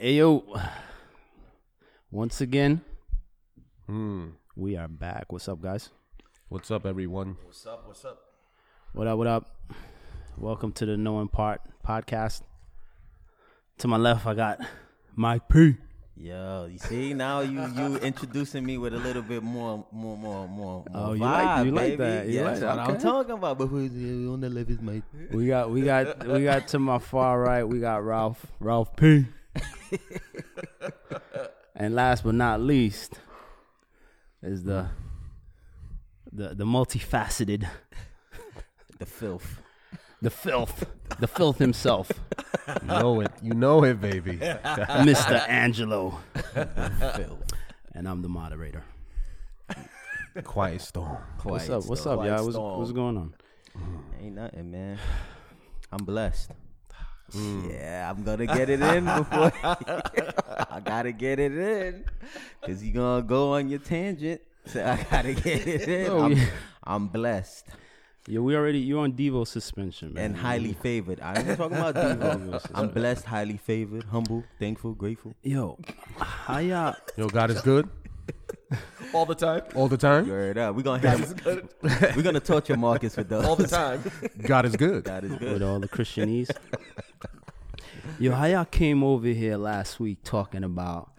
Ayo, once again, Hmm. we are back. What's up, guys? What's up, everyone? What's up? What's up? What up? What up? Welcome to the Knowing Part podcast. To my left, I got Mike P. Yo, you see now you you introducing me with a little bit more more more more. more Oh, you vibe, like- you like baby. that. You yeah, like that's that. what I'm talking about. But who's on the left is Mike. We got, we got, we got to my far right. We got Ralph, Ralph P. and last but not least is the the the multifaceted, The filth. the filth, the filth himself, You know it. You know it, baby. Mr. Angelo. filth. And I'm the moderator. Quiet storm. What's up? What's storm. up, y'all? What's, what's going on? Ain't nothing, man. I'm blessed. Hmm. Yeah, I'm gonna get it in before. I gotta get it in, cause you gonna go on your tangent. So I gotta get it in. Oh, I'm, yeah. I'm blessed Yeah, we already you're on Devo suspension, man. and highly favored. I ain't talking about Devo. I'm blessed, highly favored, humble, thankful, grateful. Yo, how y'all? Yo, God is good all the time. all the time. Word up. We're gonna have, we're gonna torture Marcus with those. All the time. God is good. God is good. With all the Christianese. Yo, how y'all came over here last week talking about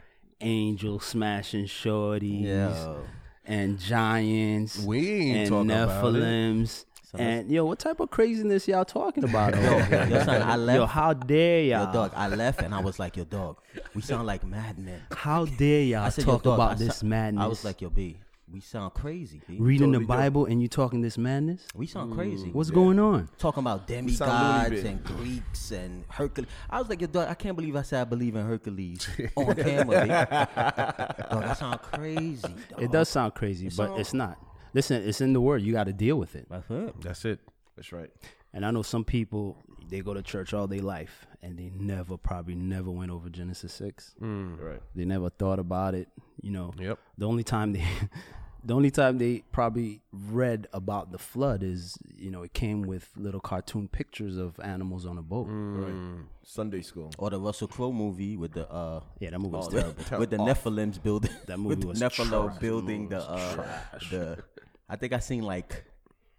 angels smashing shorties Yo. and giants We ain't and talking about. Nephilims. So And yo, what type of craziness y'all talking about? over here? Yo, son, I left. Yo, how dare y'all? dog, I left and I was like, yo, dog, we sound like madmen. How dare y'all I said, talk dog, about I this sa- madness? I was like, yo, B, we sound crazy, B. reading the totally do. Bible and you talking this madness? We sound crazy. What's going on? Talking about demigods and Greeks and Hercules. I was like, yo, dog, I can't believe I said I believe in Hercules on camera, B. dog, that sound crazy, dog. It does sound crazy, but sound- it's not. Listen, it's in the word. You got to deal with it. That's it. That's it. That's right. And I know some people they go to church all their life and they never probably never went over Genesis six. Right. They never thought about it. You know, Yep. the only time they the only time they probably read about the flood is you know it came with little cartoon pictures of animals on a boat. Right. Sunday school. Or the Russell Crowe movie with the uh Yeah, that movie was oh, terrible. with the Nephilims building That with movie the was Nephilim trash. building the uh the I think I seen like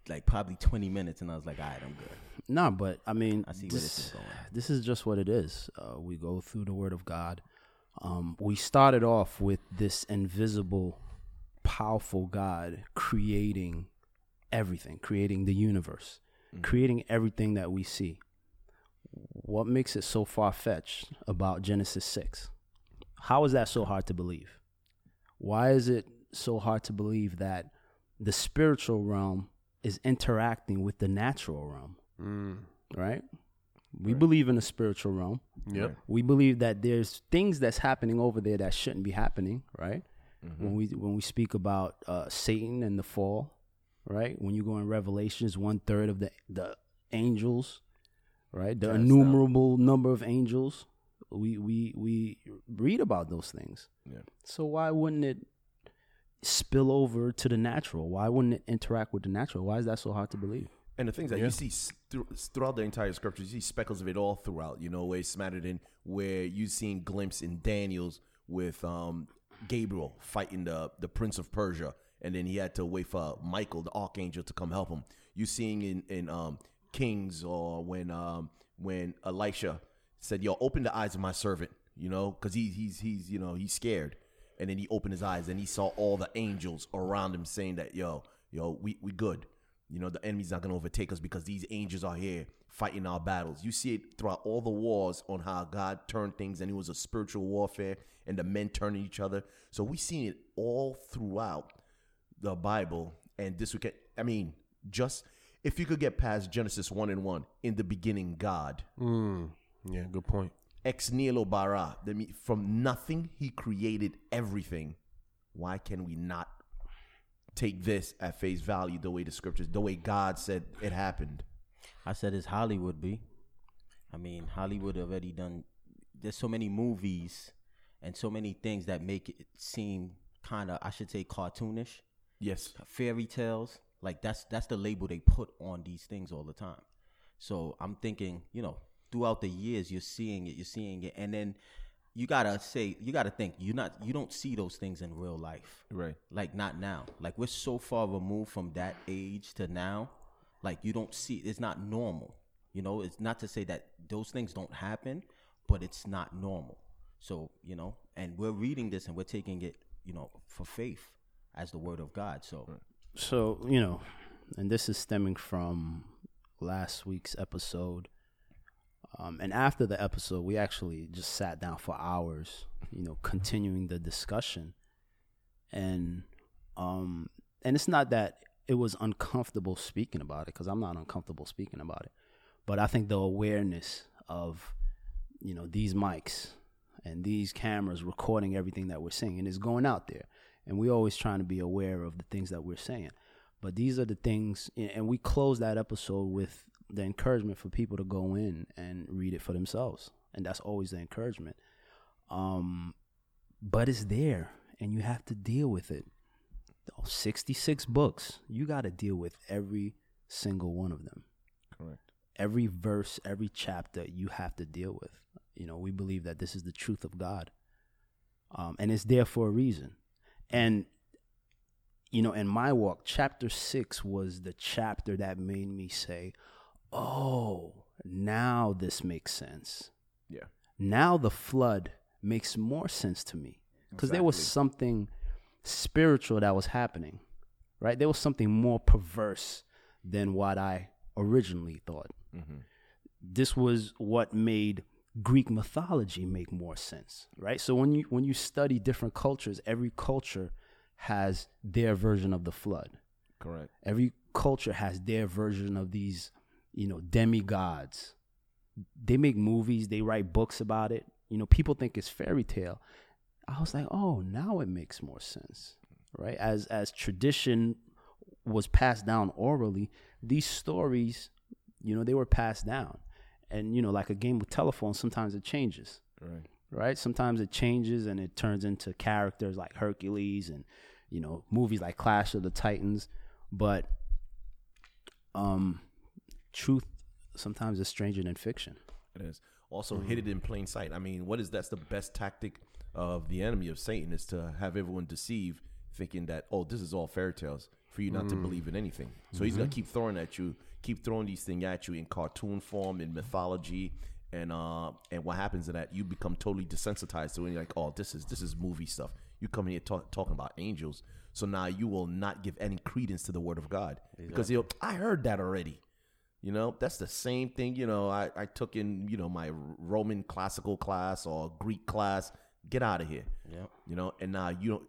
like probably 20 minutes and I was like, all right, I'm good. No, but I mean, I see this is going. this is just what it is. Uh, we go through the Word of God. Um, we started off with this invisible, powerful God creating everything, creating the universe, creating everything that we see. What makes it so far fetched about Genesis 6? How is that so hard to believe? Why is it so hard to believe that the spiritual realm is interacting with the natural realm? Mm. right? We believe in the spiritual realm. Yep. We believe that there's things that's happening over there that shouldn't be happening, right? Mm-hmm. When we when we speak about uh, Satan and the fall, right? When you go in Revelations, one third of the the angels, right? The Cast out. innumerable number of angels. We we we read about those things. Yeah. So why wouldn't it spill over to the natural? Why wouldn't it interact with the natural? Why is that so hard to believe? And the things that Yeah. you see s- thro- throughout the entire scripture, you see speckles of it all throughout. You know, where it's smattered in, where you've seen glimpse in Daniel's with um, Gabriel fighting the the prince of Persia, and then he had to wait for Michael, the archangel, to come help him. You seeing in in um, Kings or when um, when Elisha said, "Yo, open the eyes of my servant," you know, because he, he's he's you know he's scared, and then he opened his eyes and he saw all the angels around him saying that, "Yo, yo, we we good." You know, the enemy's not going to overtake us because these angels are here fighting our battles. You see it throughout all the wars on how God turned things and it was a spiritual warfare and the men turning each other. So we seen it all throughout the Bible. And this weekend, I mean, just if you could get past Genesis 1 and 1, in the beginning, God, Mm. Yeah. Good point. Ex nihilo bara, from nothing, he created everything. Why can we not take this at face value the way the scriptures, the way God said it happened? I said it's Hollywood, B. I mean, Hollywood already done. There's so many movies and so many things that make it seem kind of, I should say, cartoonish. Yes. Fairy tales, like that's that's the label they put on these things all the time. So I'm thinking, you know, throughout the years, you're seeing it, you're seeing it, and then you gotta say you gotta think you not you don't see those things in real life. Right. like not now. Like we're so far removed from that age to now. Like you don't see it's not normal. You know it's not to say that those things don't happen but it's not normal. So you know and we're reading this and we're taking it you know for faith as the word of god. So So, you know, and this is stemming from last week's episode. Um, and after the episode, we actually just sat down for hours, you know, continuing the discussion. And um and it's not that it was uncomfortable speaking about it cuz I'm not uncomfortable speaking about it. But I think the awareness of you know, these mics and these cameras recording everything that we're saying and it's going out there. And we're always trying to be aware of the things that we're saying. But these are the things, and we close that episode with the encouragement for people to go in and read it for themselves. And that's always the encouragement. Um, but it's there, and you have to deal with it. Oh, 66 books. You got to deal with every single one of them Correct. every verse, every chapter you have to deal with. You know, we believe that this is the truth of God. Um, and it's there for a reason. And, you know, in my walk, chapter six was the chapter that made me say, oh, now this makes sense. Yeah. Now the flood makes more sense to me because there was something spiritual that was happening, right? There was something more perverse than what I originally thought. Mm-hmm. This was what made Greek mythology make more sense, right? So when you when you study different cultures, every culture has their version of the flood. Correct. Every culture has their version of these, you know, demigods. They make movies, they write books about it. You know, people think it's fairy tale. I was like, oh, now it makes more sense, right? As as tradition was passed down orally, these stories, you know, they were passed down, and you know, like a game of telephone, sometimes it changes Right. right? Sometimes it changes and it turns into characters like Hercules and you know movies like Clash of the Titans, but um, truth sometimes is stranger than fiction. It is. Also, hid it mm. in plain sight. I mean, what is that's the best tactic of the enemy of Satan is to have everyone deceive, thinking that oh, this is all fairy tales for you not to mm. believe in anything. So he's gonna mm-hmm. keep throwing at you, keep throwing these things at you in cartoon form, in mythology, and uh, and what happens is that you become totally desensitized to it. You're like, oh, this is this is movie stuff. You come here talk, talking about angels, so now you will not give any credence to the word of God because you'll, I heard that already. You know, that's the same thing, you know, I, I took in, you know, my Roman classical class or Greek class. Get out of here. Yep. You know, and now you don't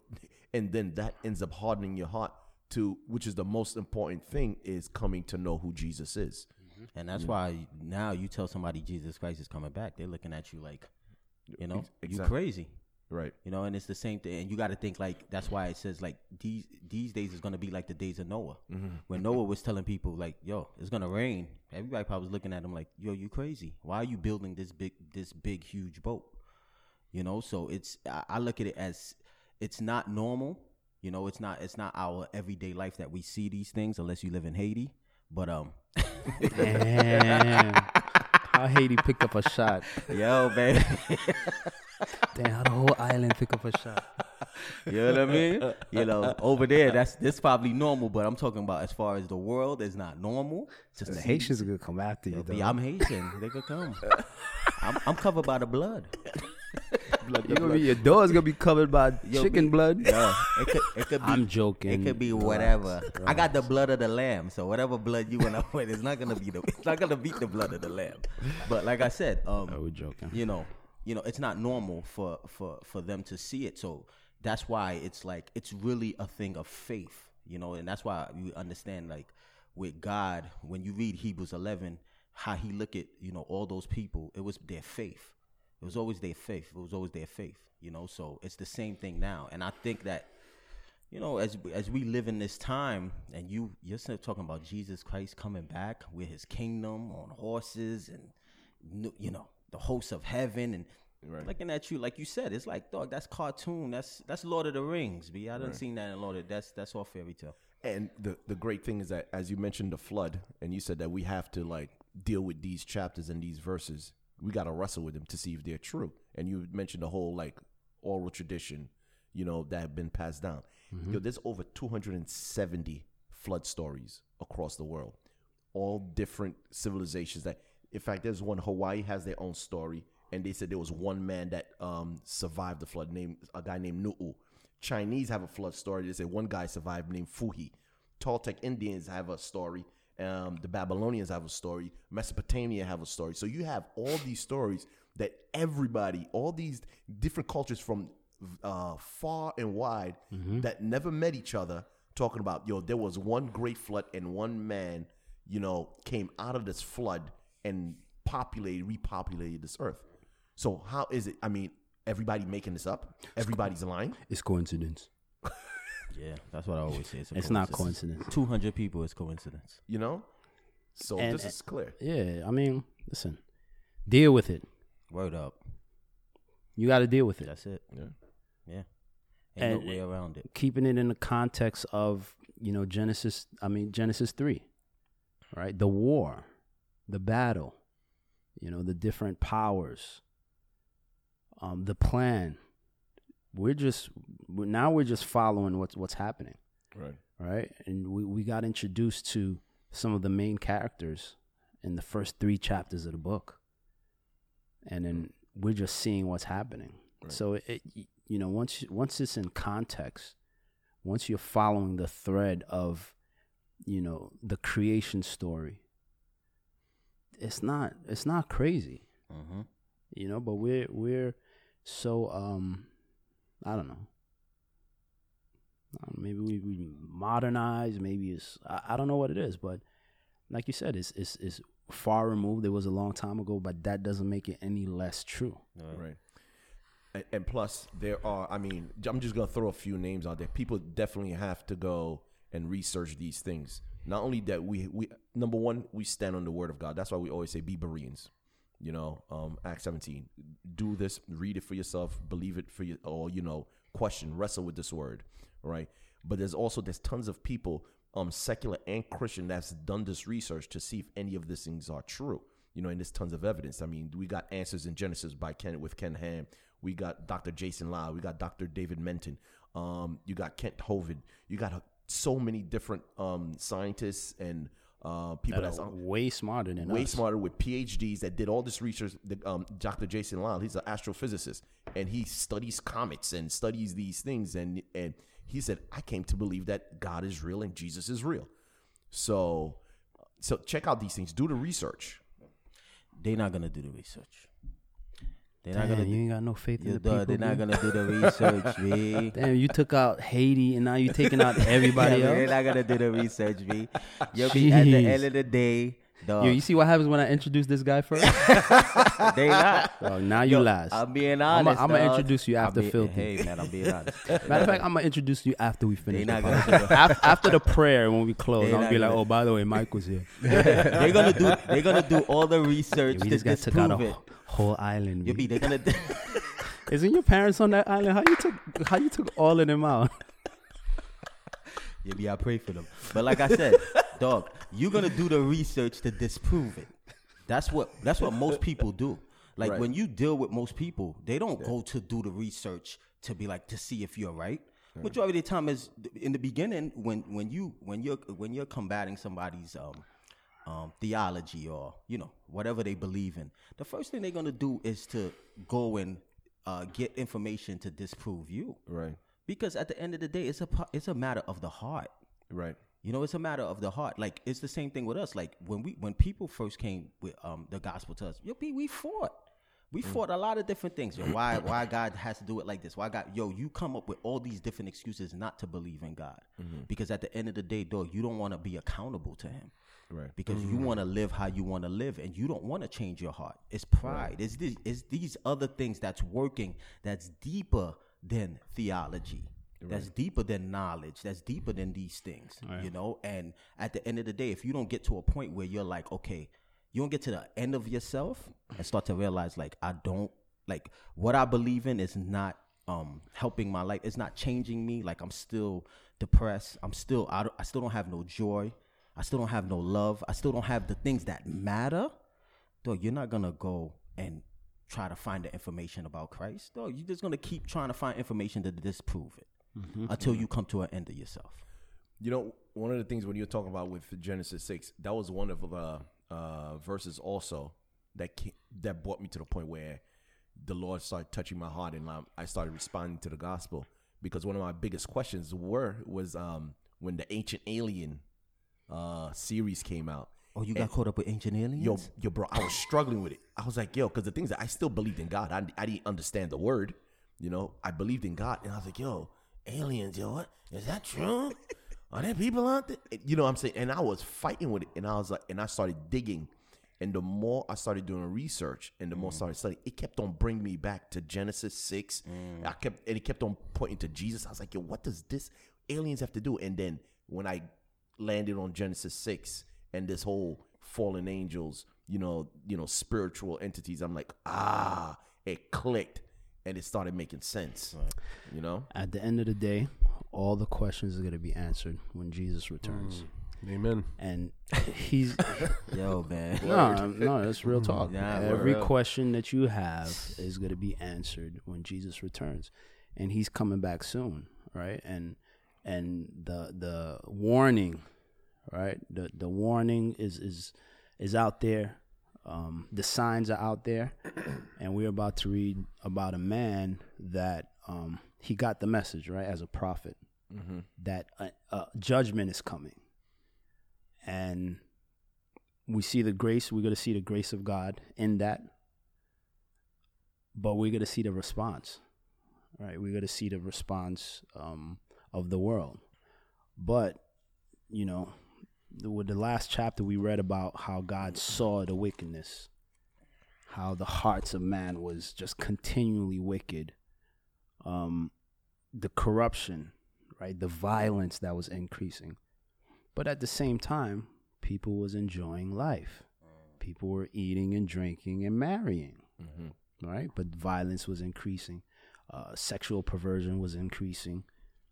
and then that ends up hardening your heart to which is the most important thing is coming to know who Jesus is. Mm-hmm. and that's why now you tell somebody jesus christ is coming back they're looking at you like you know Ex- you exactly. crazy Right. You know, and it's the same thing. And you got to think like that's why it says like these these days is gonna be like the days of Noah, when Noah was telling people like, "Yo, it's gonna rain." Everybody probably was looking at him like, "Yo, you crazy? Why are you building this big this big huge boat?" You know, so it's I, I look at it as it's not normal. You know, it's not it's not our everyday life that we see these things unless you live in Haiti. But um, Damn. How Haiti picked up a shot. yo, man. Damn, how the whole island pick up a shot. You know what I mean? You know, over there, that's this probably normal, but I'm talking about as far as the world is not normal. Just The to Haitians are gonna come after you, though. Yeah, I'm Haitian. They could come. I'm, I'm covered by the blood. You gonna be, your door's gonna be covered by Yo, chicken be- blood. Yeah, it could, it could be. I'm joking. It could be Relax, whatever. I got the blood of the lamb, so whatever blood you went up with, it's not gonna be the. It's not gonna beat the blood of the lamb. But like I said, um, Oh, we're joking. you know, you know, it's not normal for for for them to see it. So that's why it's like it's really a thing of faith, you know, and that's why you understand like with God when you read Hebrews 11 how he look at, you know, all those people, it was their faith. It was always their faith. It was always their faith, you know. So it's the same thing now. And I think that you know, as as we live in this time, and you you're still talking about Jesus Christ coming back with His kingdom on horses, and you know the hosts of heaven, and looking at you like you said, it's like dog. That's cartoon. That's that's Lord of the Rings. B. I done seen that in Lord of. That's that's all fairy tale. And the the great thing is that as you mentioned the flood, and you said that we have to like deal with these chapters and these verses we got to wrestle with them to see if they're true. And you mentioned the whole like oral tradition, you know, that have been passed down. Yo, there's over 270 flood stories across the world, all different civilizations. That, in fact, there's one Hawaii has their own story, and they said there was one man that um, survived the flood, named a guy named Nu'u. Chinese have a flood story. They say one guy survived named Fuhi. Toltec Indians have a story. Um, the Babylonians have a story. Mesopotamia have a story. So you have all these stories that everybody, all these different cultures from uh, far and wide that never met each other, talking about yo, there was one great flood and one man, you know, came out of this flood and populated, repopulated this earth. So how is it? I mean, everybody making this up. Everybody's lying. It's coincidence. Yeah, that's what I always say. It's, a It's not coincidence. Two hundred people is coincidence. You know. So And- this is clear. Yeah, I mean, listen, deal with it. Word up. You got to deal with it. That's it. Yeah. Yeah. Ain't And- no way around it. keeping it in the context of you know Genesis. I mean Genesis three, right? The war, the battle, you know the different powers, um, the plan. We're just we're, now we're just following what's what's happening, Right. right? And we we got introduced to some of the main characters in the first three chapters of the book, and then we're just seeing what's happening. Right. So it, it you know once once it's in context, once you're following the thread of you know the creation story, it's not it's not crazy, Mm-hmm. you know. But we're we're so um I don't know. Maybe we, we modernize. Maybe it's I, I don't know what it is, but like you said, it's it's it's far removed. It was a long time ago, but that doesn't make it any less true. Right. And, and plus, there are. I mean, I'm just gonna throw a few names out there. People definitely have to go and research these things. Not only that, we we number one, we stand on the word of God. That's why we always say, "Be Bereans." You know, um, Acts 17. Do this. Read it for yourself. Believe it for you, or you know, question, wrestle with this word, right? But there's also there's tons of people, um, secular and Christian, that's done this research to see if any of these things are true. You know, and there's tons of evidence. I mean, we got Answers in Genesis by Ken with Ken Ham. We got Dr. Jason Lau. We got Dr. David Menton. Um, you got Kent Hovind. You got uh, so many different um, scientists and uh, people That that's on, way smarter than us. way us. smarter with PhDs that did all this research. The, um, Dr. Jason Lisle, he's an astrophysicist, and he studies comets and studies these things. And and he said, I came to believe that God is real and Jesus is real. So, so check out these things. Do the research. They're not gonna do the research. They're not gonna. you ain't got no faith in the people. they're not gonna do the research, B. Damn, you took out Haiti and now you taking out everybody Yeah, They're not gonna do the research, B. You'll at the end of the day, dog. Yo, you see what happens when I introduce this guy first? they not. Oh, now you Yo, last. I'm being honest. I'm gonna introduce you after be- filthy. Hey man, I'm being honest. Matter of fact, I'm gonna introduce you after we finish. The not gonna do it. after, after the prayer when we close. They I'll be like, gonna- oh, by the way, Mike was here. they're gonna do. They're gonna do all the research we to just got took out a whole island. You be. They're gonna. Isn't your parents on that island? How you took? How you took all of them out? Yeah, be I pray for them. But like I said, dog, you're gonna do the research to disprove it. That's what that's what most people do. Like Right. when you deal with most people, they don't go to do the research to be like to see if you're right. Majority of the time is in the beginning when when you when you're when you're combating somebody's um um, theology or you know whatever they believe in, the first thing they're gonna do is to go and uh, get information to disprove you. Right. Because at the end of the day, it's a it's a matter of the heart. Right. You know, it's a matter of the heart. Like it's the same thing with us. Like when we when people first came with um the gospel to us, yo, B, we fought. We fought a lot of different things. Yo, why why God has to do it like this? Why God yo, you come up with all these different excuses not to believe in God. Because at the end of the day, dog, you don't want to be accountable to him. Right. Because you want to live how you want to live and you don't want to change your heart. It's pride. It's these it's these other things that's working that's deeper than theology. That's deeper than knowledge. That's deeper than these things. You know? And at the end of the day, if you don't get to a point where you're like, okay, you don't get to the end of yourself and start to realize like I don't like what I believe in is not um helping my life. It's not changing me. Like I'm still depressed. I'm still I, don't, I still don't have no joy. I still don't have no love. I still don't have the things that matter. Dog, you're not gonna go and try to find the information about Christ. No, you're just gonna keep trying to find information to disprove it until you come to an end of yourself. You know, one of the things when you're talking about with Genesis six, that was one of the uh, verses also that ca that brought me to the point where the Lord started touching my heart and I started responding to the gospel because one of my biggest questions were was um, when the Ancient Alien uh, series came out. Oh, you got caught up with ancient aliens? Yo, yo, bro, I was struggling with it. I was like, yo, because the things that I still believed in God. I, I didn't understand the word, you know. I believed in God, and I was like, yo, aliens, yo, what is that true? Are there people out there? You know what I'm saying? And I was fighting with it, and I was like, and I started digging, and the more I started doing research, and the more I started studying, it kept on bringing me back to Genesis six. I kept, and it kept on pointing to Jesus. I was like, yo, what does this aliens have to do? And then when I landed on Genesis six and this whole fallen angels, you know, you know, spiritual entities. I'm like, ah, it clicked and it started making sense. You know? At the end of the day, all the questions are going to be answered when Jesus returns. Amen. And he's Yo, man. no, no, that's real talk. Nah, Every word. question that you have is going to be answered when Jesus returns, and He's coming back soon, right? And and the the warning, right? The the warning is is is out there. Um, the signs are out there, and we're about to read about a man that um, he got the message right as a prophet that uh, uh, judgment is coming, and we see the grace. We're going to see the grace of God in that, but we're going to see the response, right? We're going to see the response um, of the world. But you know, with the last chapter, we read about how God saw the wickedness, how the hearts of man was just continually wicked, um, the corruption, right, the violence that was increasing. But at the same time, people was enjoying life. People were eating and drinking and marrying, right? But violence was increasing. Uh, sexual perversion was increasing.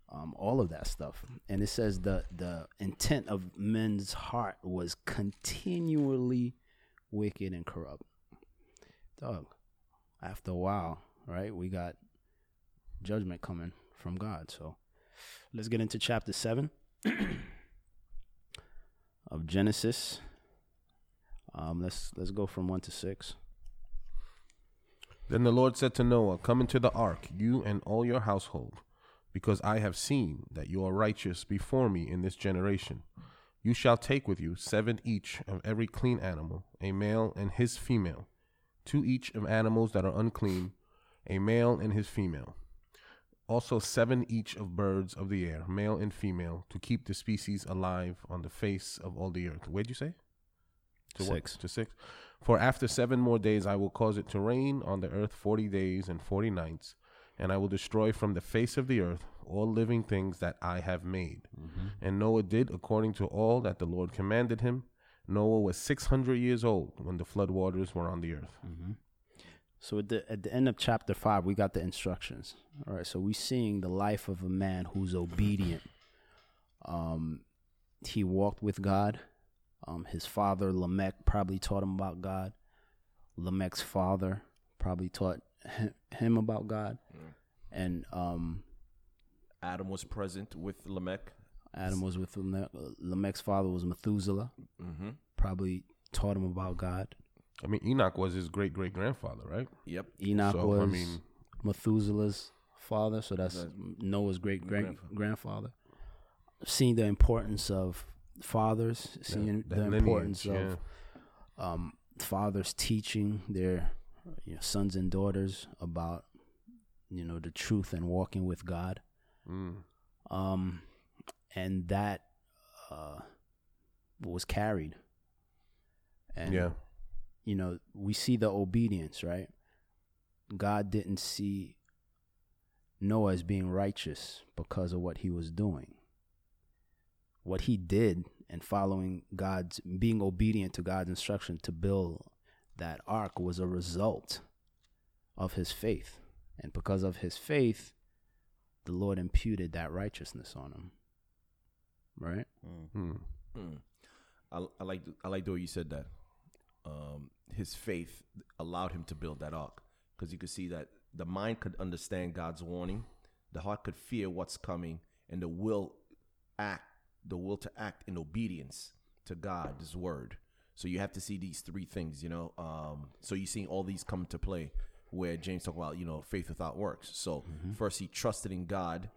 Um, all of that stuff, and it says the the intent of men's heart was continually wicked and corrupt. Dog, after a while, right? We got judgment coming from God. So let's get into chapter seven of Genesis. Um, let's let's go from one to six. Then the Lord said to Noah, Come into the ark, you and all your household, because I have seen that you are righteous before me in this generation. You shall take with you seven each of every clean animal, a male and his female, two each of animals that are unclean, a male and his female. Also seven each of birds of the air, male and female, to keep the species alive on the face of all the earth. Where'd you say? To what? Six. To six. For after seven more days I will cause it to rain on the earth forty days and forty nights, and I will destroy from the face of the earth all living things that I have made. And Noah did according to all that the Lord commanded him. Noah was six hundred years old when the flood waters were on the earth. So at the at the end of chapter five, we got the instructions. All right. So we're seeing the life of a man who's obedient. Um, he walked with God. Um, his father Lamech probably taught him about God. Lamech's father probably taught him, him about God, and um, Adam was present with Lamech. Adam was with Lamech. Lamech's father was Methuselah. Mm-hmm. Probably taught him about God. I mean, Enoch was his great great grandfather, right? Yep. Enoch So, was I mean- Methuselah's father, so that's That's Noah's great great grandfather. grandfather. Seeing the importance of fathers, seeing that the lineage, importance yeah. of um, fathers teaching their you know, sons and daughters about you know the truth and walking with God, Mm. um, and that uh, was carried. And yeah. you know, we see the obedience, right? God didn't see Noah as being righteous because of what he was doing. What he did and following God's, being obedient to God's instruction to build that ark was a result of his faith. And because of his faith, the Lord imputed that righteousness on him. Right? Mm. Mm. I, I like I like the way you said that. um, his faith allowed him to build that ark because you could see that the mind could understand God's warning, the heart could fear what's coming, and the will act, the will to act in obedience to God's word. So you have to see these three things, you know. Um, so you see all these come to play where James talk about, you know, faith without works. So first he trusted in God,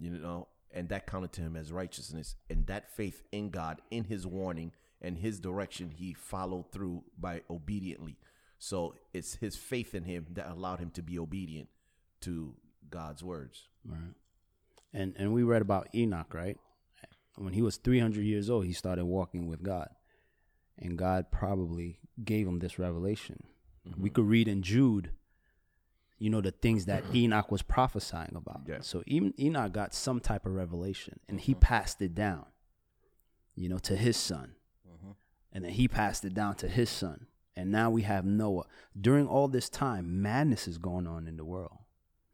you know, and that counted to him as righteousness. And that faith in God, in his warning and his direction, he followed through by obediently. So it's his faith in him that allowed him to be obedient to God's words. Right. And and we read about Enoch, right? When he was 300 years old, he started walking with God. And God probably gave him this revelation. Mm-hmm. We could read in Jude, you know, the things that Enoch was prophesying about. Yeah. So even Enoch got some type of revelation and he mm-hmm. passed it down, you know, to his son. Mm-hmm. And then he passed it down to his son. And now we have Noah. During all this time, madness is going on in the world.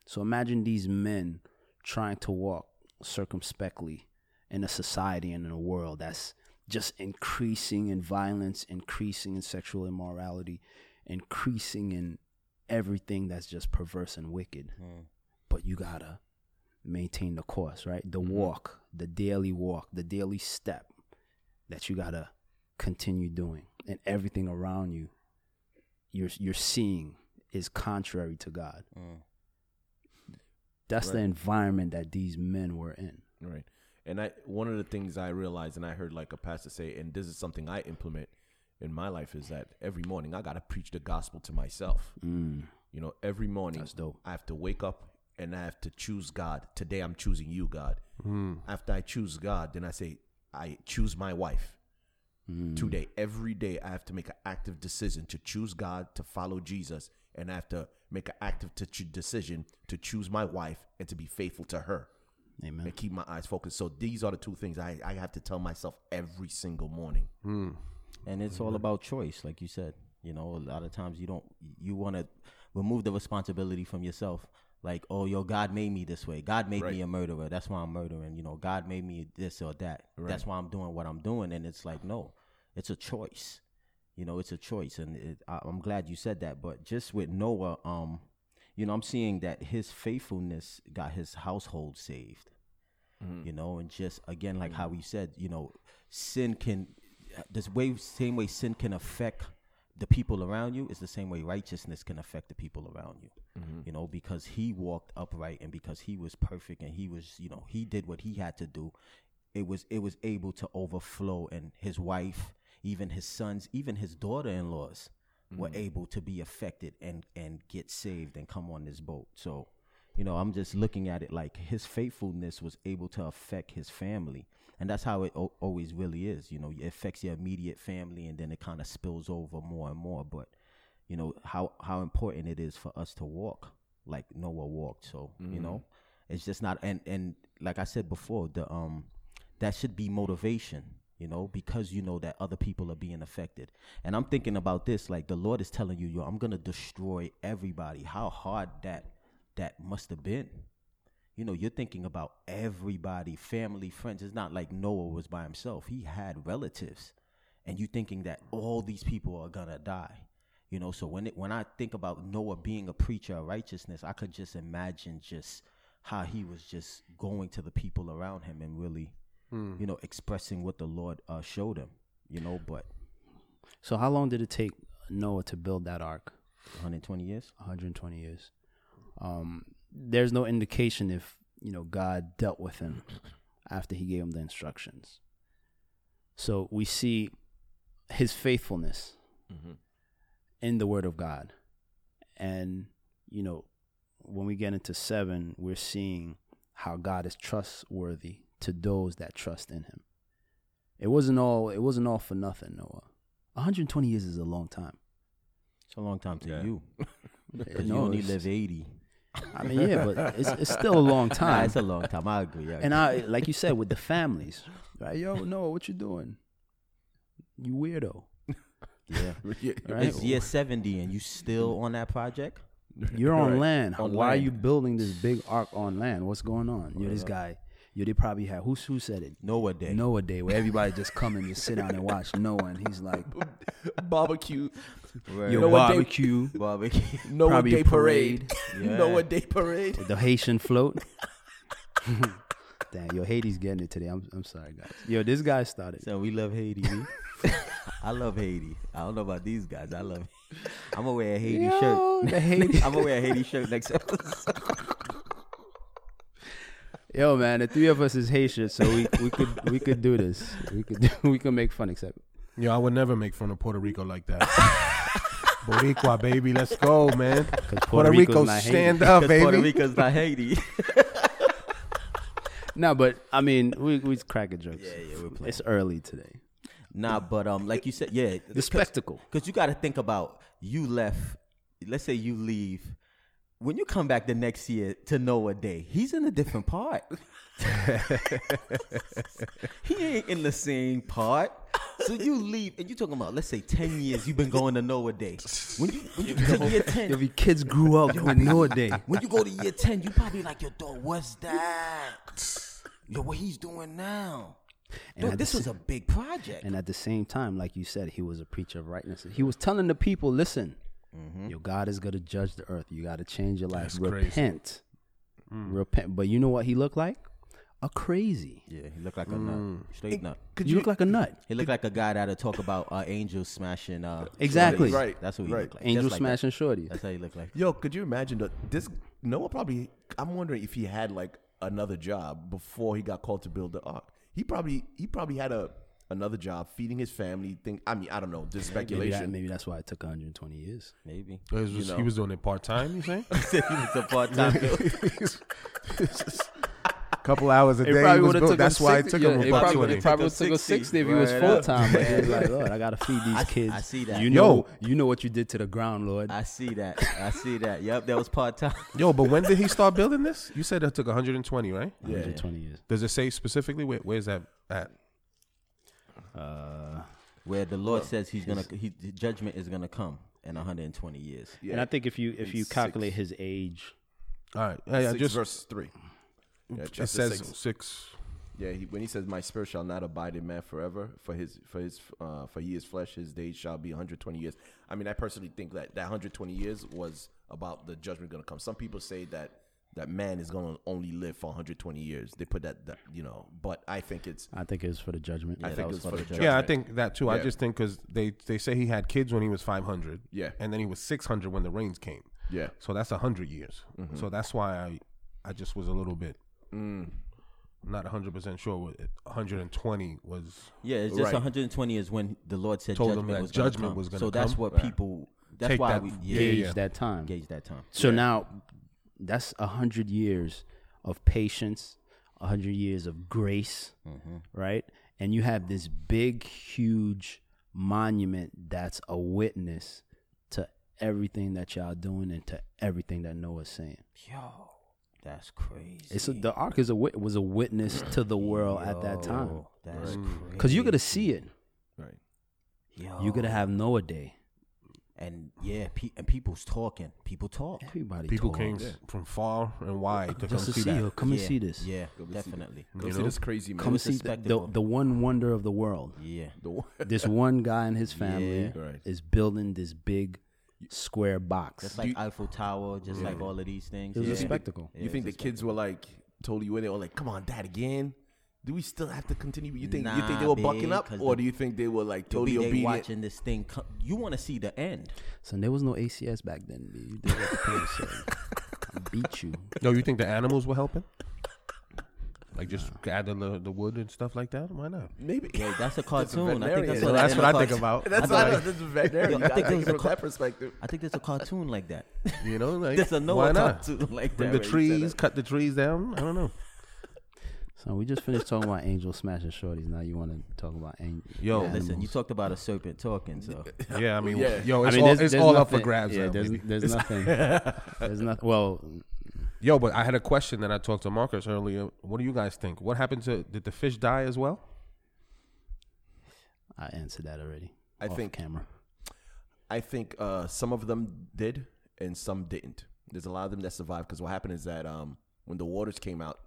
So imagine these men trying to walk circumspectly in a society and in a world that's just increasing in violence, increasing in sexual immorality, increasing in everything that's just perverse and wicked. Hmm. But you gotta maintain the course, right? The mm-hmm. walk, the daily walk, the daily step that you gotta continue doing, and everything around you, you're you're seeing is contrary to God. Hmm. That's the environment that these men were in. Right. And I one of the things I realized and I heard like a pastor say, and this is something I implement in my life is that every morning I gotta preach the gospel to myself. Mm. You know, every morning That's dope. I have to wake up and I have to choose God. Today I'm choosing you, God. After I choose God, then I say, I choose my wife. Today, every day, I have to make an active decision to choose God, to follow Jesus, and I have to make an active to ch- decision to choose my wife and to be faithful to her Amen. and keep my eyes focused. So these are the two things I, I have to tell myself every single morning. and it's all about choice like you said. You know a lot of times you don't you want to remove the responsibility from yourself. Like oh yo god made me this way. God made me a murderer. That's why i'm murdering. You know god made me this or that. That's why i'm doing what i'm doing. And it's like no it's a choice. You know it's a choice. And it, I, i'm glad you said that. But just with noah um you know i'm seeing that his faithfulness got his household saved. Mm-hmm. You know and just again like how mm-hmm. we said you know sin can this way same way sin can affect the people around you is the same way righteousness can affect the people around you. Mm-hmm. You know because he walked upright and because he was perfect and he was you know he did what he had to do it was it was able to overflow and his wife even his sons even his daughter-in-laws were able to be affected and and get saved and come on this boat. So you know i'm just looking at it like his faithfulness was able to affect his family. And that's how it o- always really is. You know it affects your immediate family and then it kind of spills over more and more. But you know how how important it is for us to walk like noah walked. So you know it's just not and and like i said before the um that should be motivation you know because you know that other people are being affected. And i'm thinking about this like the lord is telling you yo i'm gonna destroy everybody. How hard that that must have been. You know you're thinking about everybody family friends. It's not like noah was by himself. He had relatives. And you're thinking that all these people are gonna die. You know so when it when i think about noah being a preacher of righteousness i could just imagine just how he was just going to the people around him and really you know expressing what the lord uh, showed him you know but So how long did it take Noah to build that ark? 120 years 120 years. Um, there's no indication if you know God dealt with him after He gave him the instructions. So we see His faithfulness in the Word of God, and you know when we get into seven, we're seeing how God is trustworthy to those that trust in Him. It wasn't all. It wasn't all for nothing, Noah. 120 years is a long time. it's a long time to Yeah. you because you No, only live 80 I mean, yeah, but it's, it's still a long Nah, time. it's a long time i agree yeah. and I, like you said, with the families, right? Yo, Noah, what you doing? You weirdo, yeah right? it's year 70 and you still on that project You're on Right. land. On Why are you building this big ark on land? What's going on? You're this guy. Yo, they probably had who who said it? Noah Day. Noah Day, where everybody just come and just sit down and watch Noah, and he's like, Barbecue. Word. "Yo, Noah Day- barbecue, barbecue. Noah Probably Day a parade. Yeah. Noah Day parade. the Haitian float." Damn, yo, Haiti's getting it today. I'm I'm sorry, guys. Yo, this guy started. So we love Haiti. I love Haiti. I don't know about these guys. I love. I'm gonna wear a Haiti Yo, shirt. Haiti- I'm gonna wear a Haiti shirt next episode. Yo, man, the three of us is Haitian, so we, we could we could do this. We could do, we could make fun, except Yo, I would never make fun of Puerto Rico like that. Boricua, baby, let's go, man. because Puerto, Rico, stand up, Because Puerto baby. Rico's not Haiti. No, but I mean, we we crack a jokes. Yeah, yeah, we're playing. It's early today. nah, but um, like you said, yeah, The spectacle. Because you got to think about you left. Let's say you leave. When you come back the next year to Noah Day, he's in a different part. he ain't in the same part. So you leave, and you talking about let's say ten years you've been going to Noah Day. When you when you get to year ten, your kids grew up with Noah Day. when you go to year 10, you probably like, yo, dog, what's that? Yo, what he's doing now? And Dog, this was a big project. And at the same time, like you said, he was a preacher of righteousness. He was telling the people, listen, Mm-hmm. your God is going to judge the earth. You got to change your life. That's crazy. Repent. Repent. But you know what he looked like? A crazy. yeah, he looked like a nut. Straight nut. Could you look like a nut. He looked like a guy that'll talk about uh, angels smashing. Uh, Exactly. shorties. Right, That's what he right. looked like. Angel Just like smashing shorty. That. That's how he looked like. Yo, could you imagine that this Noah probably? I'm wondering if he had like another job before he got called to build the ark. He probably he probably had a another job feeding his family. Think I mean I don't know, just Maybe, that, speculation. maybe that's why it took 120 years. Maybe. It was just- know. He was doing it part time. You saying? he was a part time. couple hours a It probably would have took That's why 60, it took yeah, him it about probably, twenty. it probably Took took him him 60, 60 if he was right full time. But he was like, Lord, I got to feed these I- kids. I see that. You Yo. know, you know what you did to the ground, Lord. I see that. I see that. Yep, that was part time. Yo, but when did he start building this? You said it took 120, right? 120 years. Does it say specifically where, where's that at? Uh, Where the Lord says He's gonna, he, judgment is gonna come in 120 years. yeah, And I think if you if you Six. calculate his age, All right, yeah, yeah six just verse three. Yeah, it says six. six. Yeah, he, when he says, "My spirit shall not abide in man forever," for his for his uh, for he is flesh, his days shall be 120 years. I mean, I personally think that that 120 years was about the judgment going to come. Some people say that that man is going to only live for 120 years. They put that, that you know, but I think it's I think it's for the judgment. I think it's for for the the judgment. Yeah, I think that too. I just think because they they say he had kids when he was 500. Yeah. and then he was 600 when the rains came. yeah. So that's 100 years. So that's why I I just was a little bit Mm. not 100 percent sure. What 120 was. Yeah, it's just Right. 120 is when the Lord said Told them judgment that was gonna judgment come. was gonna So that's what Right. people. That's Take why that- we yeah, yeah, Gauge yeah. that time. gauge that time. So now that's a hundred years of patience, a hundred years of grace, Mm-hmm. right? And you have this big, huge monument that's a witness to everything that y'all doing and to everything that Noah's saying. Yo, that's crazy. It's a, the ark is a was a witness to the world at that time Yo, That's crazy. because you're gonna see it. Right. Yo. You're gonna have Noah Day. And yeah, pe- and people's talking. People talk. Everybody talking. People talks. came from far and wide to come to see see, that. yo, come and see this. Yeah, Go definitely. Go You see know? this crazy man. Come was a see the, the the one wonder of the world. Yeah. The this one guy and his family Yeah. Right. is building this big square box. Just like Eiffel Tower, just like all of these things. it was yeah. a spectacle. Yeah, you think the it's a kids were like totally with it, or like, "Come on, dad, again"? Do we still have to continue? You think you think they were bucking up, or do you think they were like totally be they obedient? watching this thing. co- You want to see the end. So there was no ACS back then. B. You did what the parents said. I beat you. Yo, you think the animals were helping? Like just gather the, the wood and stuff like that? Why not? Maybe. Yeah, that's a That's a cartoon. Think that's veterinarian. what, that's what a I think about. That's I not think- a, that's a veterinarian. I think think it was a from that perspective. I think there's a cartoon like that. You know, like There's a why Noah not? cartoon like Bring that. the where you said trees, that. cut the trees down. I don't know. So we just finished talking about angel smashing shorties. Now you want to talk about angel? Yo, Yeah, listen, you talked about a serpent talking, so Yeah, I mean, Yeah. yo, I it's mean, all, there's, it's there's all up for grabs. Yeah, there's, there's nothing. There's nothing. Well, Yo, but I had a question that I talked to Marcus earlier. What do you guys think? What happened to? Did the fish die as well? I answered that already. I off think- camera. I think uh, some of them did and some didn't. There's a lot of them that survived because what happened is that um, when the waters came out,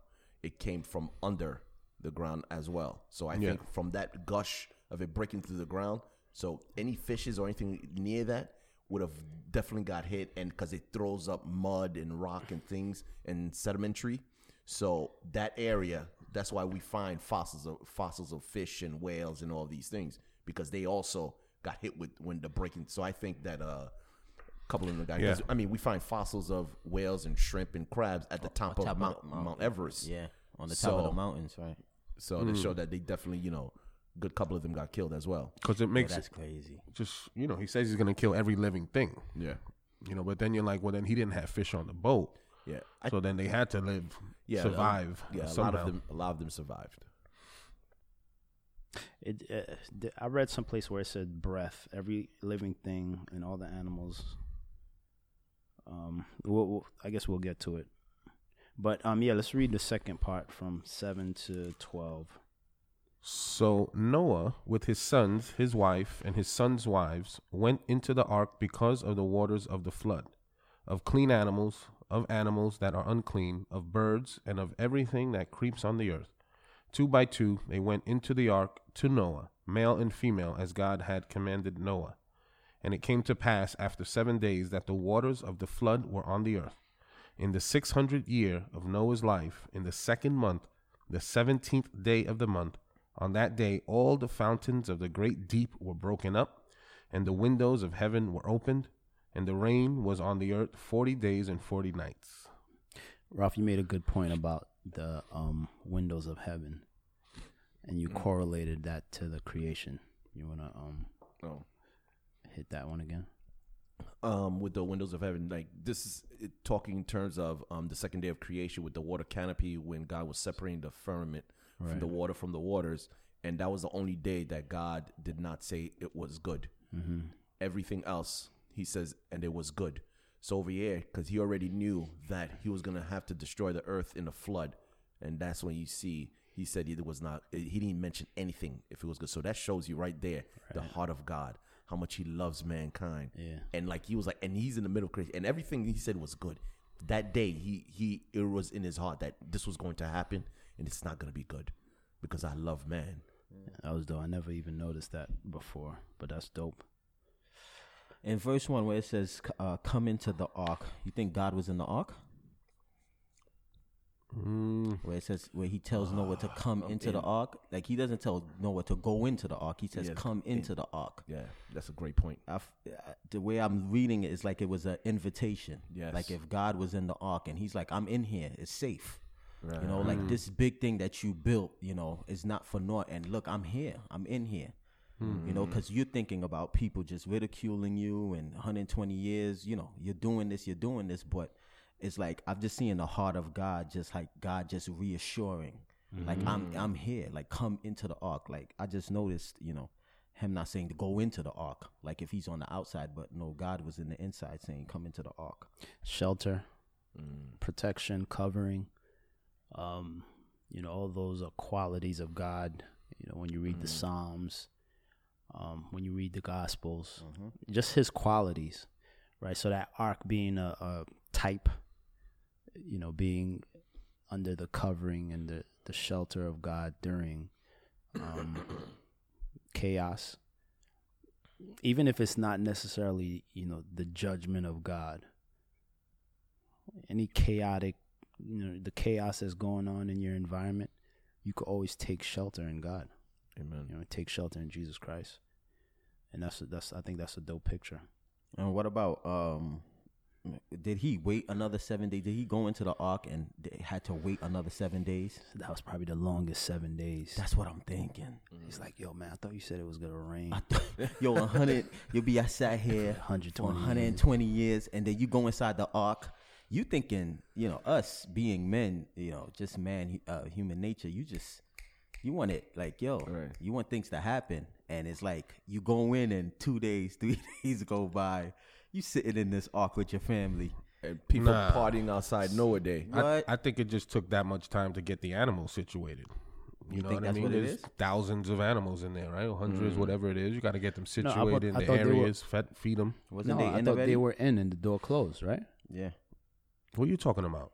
it came from under the ground as well. So I Yeah. think from that gush of it breaking through the ground, so any fishes or anything near that would have definitely got hit, and because it throws up mud and rock and things and sedimentary, so that area. That's why we find fossils of fossils of fish and whales and all these things because they also got hit with when the breaking. So I think that uh, couple of them got. Yeah. 'cause, I mean, we find fossils of whales and shrimp and crabs at the top, top of of Mount, the Mount. Everest. Yeah, on the top of the mountains, right? So they show that they definitely, you know, good couple of them got killed as well. Because it Yeah, makes that's it crazy. just you know he says he's gonna kill every living thing. Yeah, You know, but then you're like, well, then he didn't have fish on the boat, yeah, I, so then they had to live, yeah. a- survive. yeah, a lot of them, a lot of them survived. It, uh, I read someplace where it said breath, every living thing and all the animals. Um, we'll, we'll, I guess we'll get to it, but um, yeah, let's read the second part from seven to twelve. So Noah, with his sons, his wife, and his sons' wives, went into the ark because of the waters of the flood, of clean animals, of animals that are unclean, of birds, and of everything that creeps on the earth. Two by two they went into the ark to Noah, male and female, as God had commanded Noah. And it came to pass after seven days that the waters of the flood were on the earth. In the six hundredth year of Noah's life, in the second month, the seventeenth day of the month, on that day all the fountains of the great deep were broken up, and the windows of heaven were opened, and the rain was on the earth forty days and forty nights. Ralph, you made a good point about the um, windows of heaven, and you correlated that to the creation. You wanna um, Oh. Hit that one again? um, with the windows of heaven. Like this is it, talking in terms of um, the second day of creation with the water canopy when God was separating the firmament from the water from the waters, and that was the only day that God did not say it was good. Mm-hmm. Everything else, He says, and it was good. So over here, because He already knew that He was gonna have to destroy the earth in a flood, and that's when you see. He said it was not. He didn't mention anything if it was good. So that shows you right there the heart of God, how much He loves mankind Yeah. and like he was like and he's in the middle of creation and everything he said was good that day he he it was in his heart that this was going to happen and it's not going to be good because i love man That was dope. I never even noticed that before, but that's dope. In verse one, where it says, uh, "Come into the ark," you think God was in the ark? Mm, Where it says, where He tells Noah to come Come into the ark, like He doesn't tell Noah to go into the ark. He says, Yeah, "Come in. into the ark." yeah that's a great point I uh, the way I'm reading it is like it was an invitation. Yes. Like if God was in the ark and He's like, "I'm in here. It's safe." right. You know, like this big thing that you built, you know, is not for naught. And look, I'm here. I'm in here. You know, because you're thinking about people just ridiculing you and 120 years. You know, you're doing this, you're doing this, but it's like I've just seen the heart of God, just like God just reassuring, like I'm I'm here, like come into the ark. Like I just noticed, you know, him not saying to go into the ark, like if he's on the outside, but no, God was in the inside saying come into the ark. Shelter, Mm. protection, covering. Um, you know, all those are qualities of God. You know, when you read the Psalms, um, when you read the Gospels, just His qualities, right? So that ark being a, a type, you know, being under the covering and the, the shelter of God during um, chaos, even if it's not necessarily, you know, the judgment of God. Any chaotic, you know, the chaos that's going on in your environment, you could always take shelter in God. amen You know, take shelter in Jesus Christ, and that's that's I think that's a dope picture. And what about um? Did he wait another seven days? Did he go into the ark and they had to wait another seven days? That was probably the longest seven days. That's what I'm thinking. He's like, yo, man, I thought you said it was gonna rain. I th- Yo, 100, you'll be outside here for 120 years. 120 years, and then you go inside the ark. You thinking, you know, us being men, you know, just man, uh, human nature. You just, you want it like, yo, Right. you want things to happen, and it's like you go in and two days, three days go by. You sitting in this ark with your family. and people Nah. partying outside Noah Day. I, What? I think it just took that much time to get the animals situated. You, know think what I that's mean? what it There's is? Mm. thousands of animals in there, right? 100s whatever it is. You got to get them No, I situated thought- in I the thought they were- areas, fed, feed them. Wasn't no, they I in thought already? they were in and the door closed, right? Yeah. What are you talking about?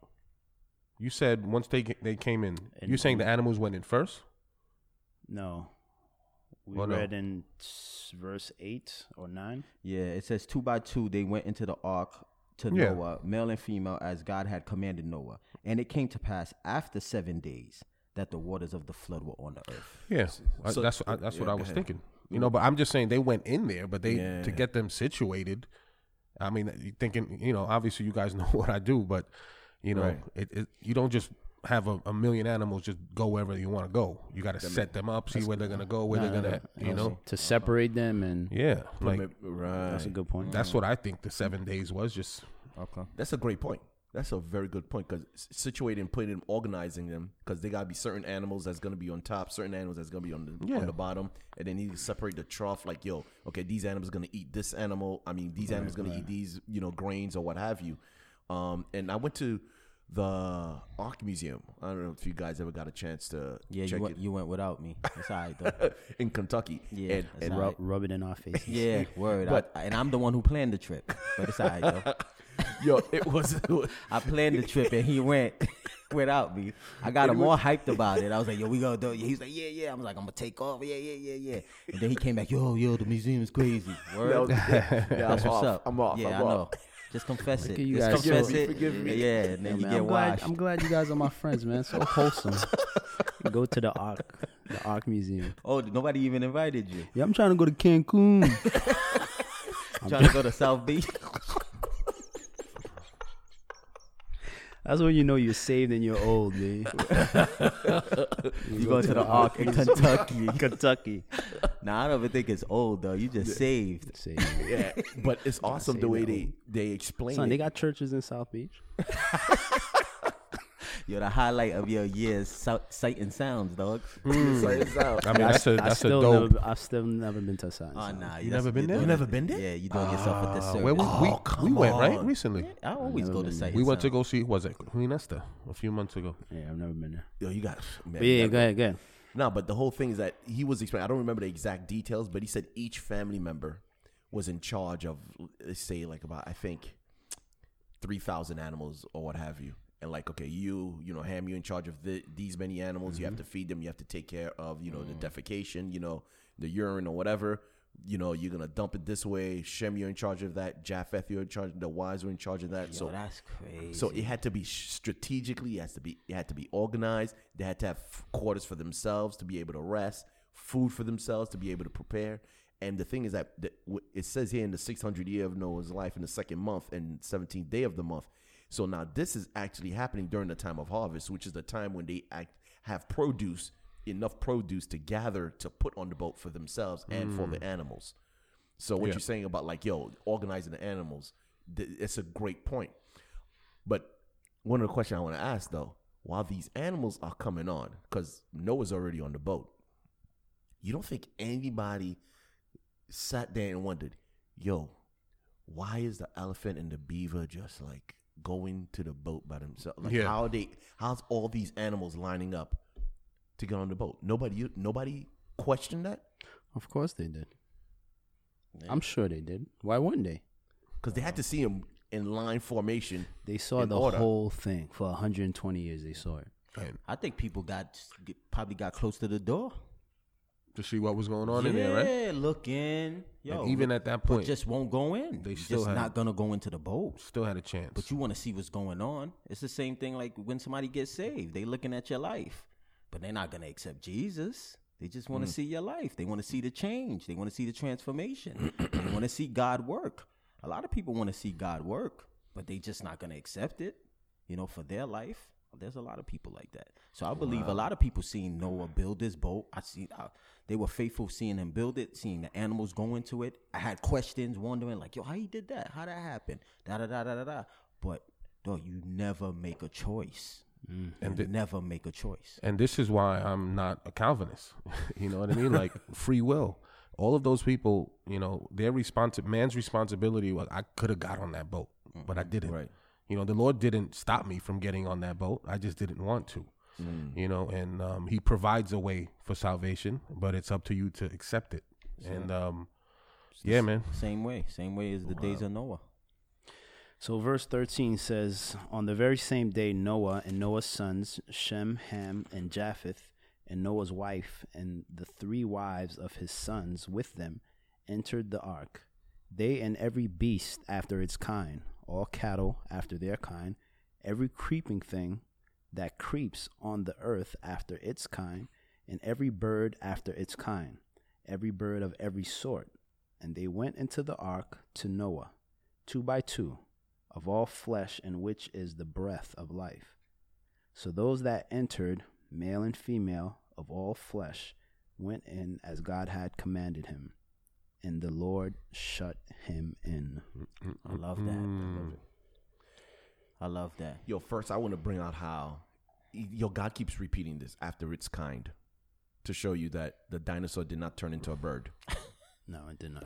You said once they ca- they came in. And- You're saying the animals went in first? No. We Well, no. read in verse 8 or 9. Yeah, it says two by two they went into the ark to Yeah. Noah, male and female, as God had commanded Noah. And it came to pass after seven days that the waters of the flood were on the earth. Yeah, I- that's I, that's yeah, what I was ahead. thinking. You know, but I'm just saying they went in there, but they Yeah. to get them situated. I mean, thinking, you know, obviously you guys know what I do, but you know, Right. it, it you don't just have a, a million animals just go wherever you want to go. You got to set them up, see where they're gonna go, where Nah, they're gonna, nah, you know, To separate them and yeah, like right. that's a good point. that's what I think the seven days was. Just Okay. That's a great point. That's a very good point because situating, putting them, organizing them, because they gotta be certain animals that's gonna be on top, certain animals that's gonna be on the Yeah. on the bottom, and then you need to separate the trough. Like, yo, okay, these animals gonna eat this animal. I mean, these animals gonna eat these, you know, grains or what have you. Um, and I went to the Ark Museum. I don't know if you guys ever got a chance to Yeah, check you went, it you went without me. It's all right, though. in Kentucky. Yeah, and, and all Rub, rub it in our faces. Yeah, word. But- I, and I'm the one who planned the trip. But it's all right, though. yo, it was I planned the trip and he went without me. I got him all hyped about it. I was like, yo, we gonna do it. He's like, yeah, yeah. I was like, I'm gonna take off. Yeah, yeah, yeah, yeah. And then he came back, yo, yo, the museum is crazy. Word. yeah, That's I'm what's off. up. I'm off. Yeah, I'm I know. Off. Just confess it. at you Just guys. confess Forgive me, it. forgive me. Yeah, and then Yeah, you man, get I'm glad. washed. I'm glad you guys are my friends, man. So wholesome. Go to the Ark, the Ark Museum. Oh, nobody even invited you. Yeah, I'm trying to go to Cancun. I'm Trying to go to South Beach. That's when you know you're saved and you're old, man. You going to the Ark in Kentucky. Kentucky. Nah, I don't even think it's old though. You just saved. Saved. Yeah, but it's awesome the way that. they they explain Son, it. they got churches in South Beach. You're the highlight of your year's so- sight and sounds, dog. Mm. Sights out. I mean, that's a I that's a still dope. never, I've still never been to South. Oh nah, You never been there? doing You it- never been there? Yeah, you doing yourself a disservice. Where we we, Oh, we come went right on. recently. I always go to been sight. We and went to sound. go see was it Queen Esther a few months ago. Yeah, I've never been there. Yo, you got man. But yeah, go gotta ahead, go ahead. No, but the whole thing is that he was explaining. I don't remember the exact details, but he said each family member was in charge of, let's say, like about I think three thousand animals or what have you. And like, okay, you, you know, Ham, you in charge of the, these many animals. You have mm-hmm. to feed them. You have to take care of, you know, the mm. defecation, you know, the urine or whatever. You know, you're gonna dump it this way. Shem, you're in charge of that. Japheth, you're in charge. The wives were in charge of that. Yo, so that's crazy. so it had to be strategically. It has to be. It had to be organized. They had to have quarters for themselves to be able to rest, food for themselves to be able to prepare. And the thing is that it says here in the 600 year of Noah's life in the second month and 17th day of the month. So now this is actually happening during the time of harvest, which is the time when they act, have produce enough produce to gather to put on the boat for themselves and for the hmm. animals. So what Yeah. you're saying about like yo organizing the animals, th- it's a great point. But one of the questions I want to ask though, while these animals are coming on, because Noah's already on the boat, you don't think anybody sat there and wondered, yo, why is the elephant and the beaver just like going to the boat by themselves? Like Yeah. how are they how's all these animals lining up to get on the boat? Nobody you, nobody questioned that? Of course they did. I'm sure they did. Why wouldn't they? Because they had to see him in line formation. They saw the order. whole thing for 120 years. They saw it. And I think people got get- probably got close to the door. to see what was going on yeah, in there, right? look in. Yo, And even at that but point, just won't go in. they Just still had- not gonna go into the boat. still had a chance. But you want to see what's going on. It's the same thing like when somebody gets saved. They looking at your life, but they're not gonna accept Jesus. They just want to mm. see your life. They want to see the change. They want to see the transformation. they want to see God work. A lot of people want to see God work, but they just not gonna accept it. You know, for their life. There's a lot of people like that. So I believe a lot of people seen Noah build this boat. I see I, they were faithful seeing him build it, seeing the animals go into it. I had questions, wondering like, yo, how he did that? How that happened? Da da da da da da. But dog, you never make a choice. And And the- you never make a choice. and this is why I'm not a Calvinist. you know what I mean? Like free will. All of those people, you know, their responsi- man's responsibility was I could have got on that boat, but I didn't. Right. You know, the Lord didn't stop me from getting on that boat. I just didn't want to. Mm. You know, and um, He provides a way for salvation, but it's up to you to accept it. And um, yeah, man. Same way. Same way as the days of Noah. So verse 13 says, On the very same day, Noah and Noah's sons, Shem, Ham, and Japheth, and Noah's wife, and the three wives of his sons with them, entered the ark. They and every beast after its kind, all cattle after their kind, every creeping thing that creeps on the earth after its kind, and every bird after its kind, every bird of every sort. And they went into the ark to Noah, two by two, of all flesh in which is the breath of life. So those that entered, male and female, of all flesh, went in as God had commanded him, and the Lord shut him in. I love that. I love it. I love that. Yo, first I want to bring out how yo God keeps repeating this after its kind to show you that the dinosaur did not turn into a bird. No, it did not.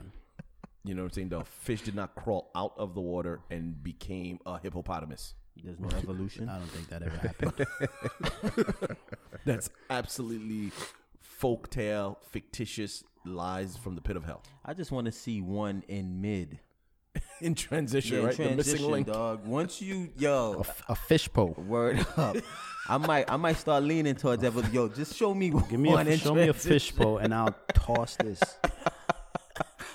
You know what I'm saying? The fish did not crawl out of the water and became a hippopotamus. There's no evolution. I don't think that ever happened. That's absolutely folktale, fictitious lies from the pit of hell. I just want to see one in mid. In transition, Yeah, right? the missing transition, link. dog. Once you yo, f- a fish pole. word up. I might I might start leaning towards evolution. Yo, just show me Give me one a in show me a transition. fish pole, and I'll toss this.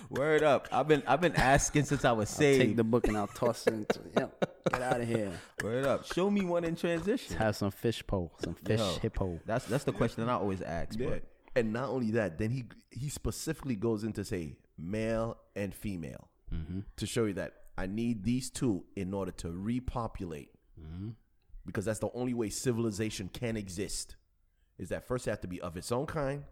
Word up. I've been I've been asking since I was saved. I'll take the book and I'll toss it. Into, yo, get out of here. Word up. Show me one in Let's transition. have some fish pole, some fish Yo. hippo. That's that's the question that I always ask. Yeah. But And not only that, then he he specifically goes into say male and female mm-hmm. to show you that I need these two in order to repopulate. Mm-hmm. Because that's the only way civilization can exist. Is that first it has to be of its own kind,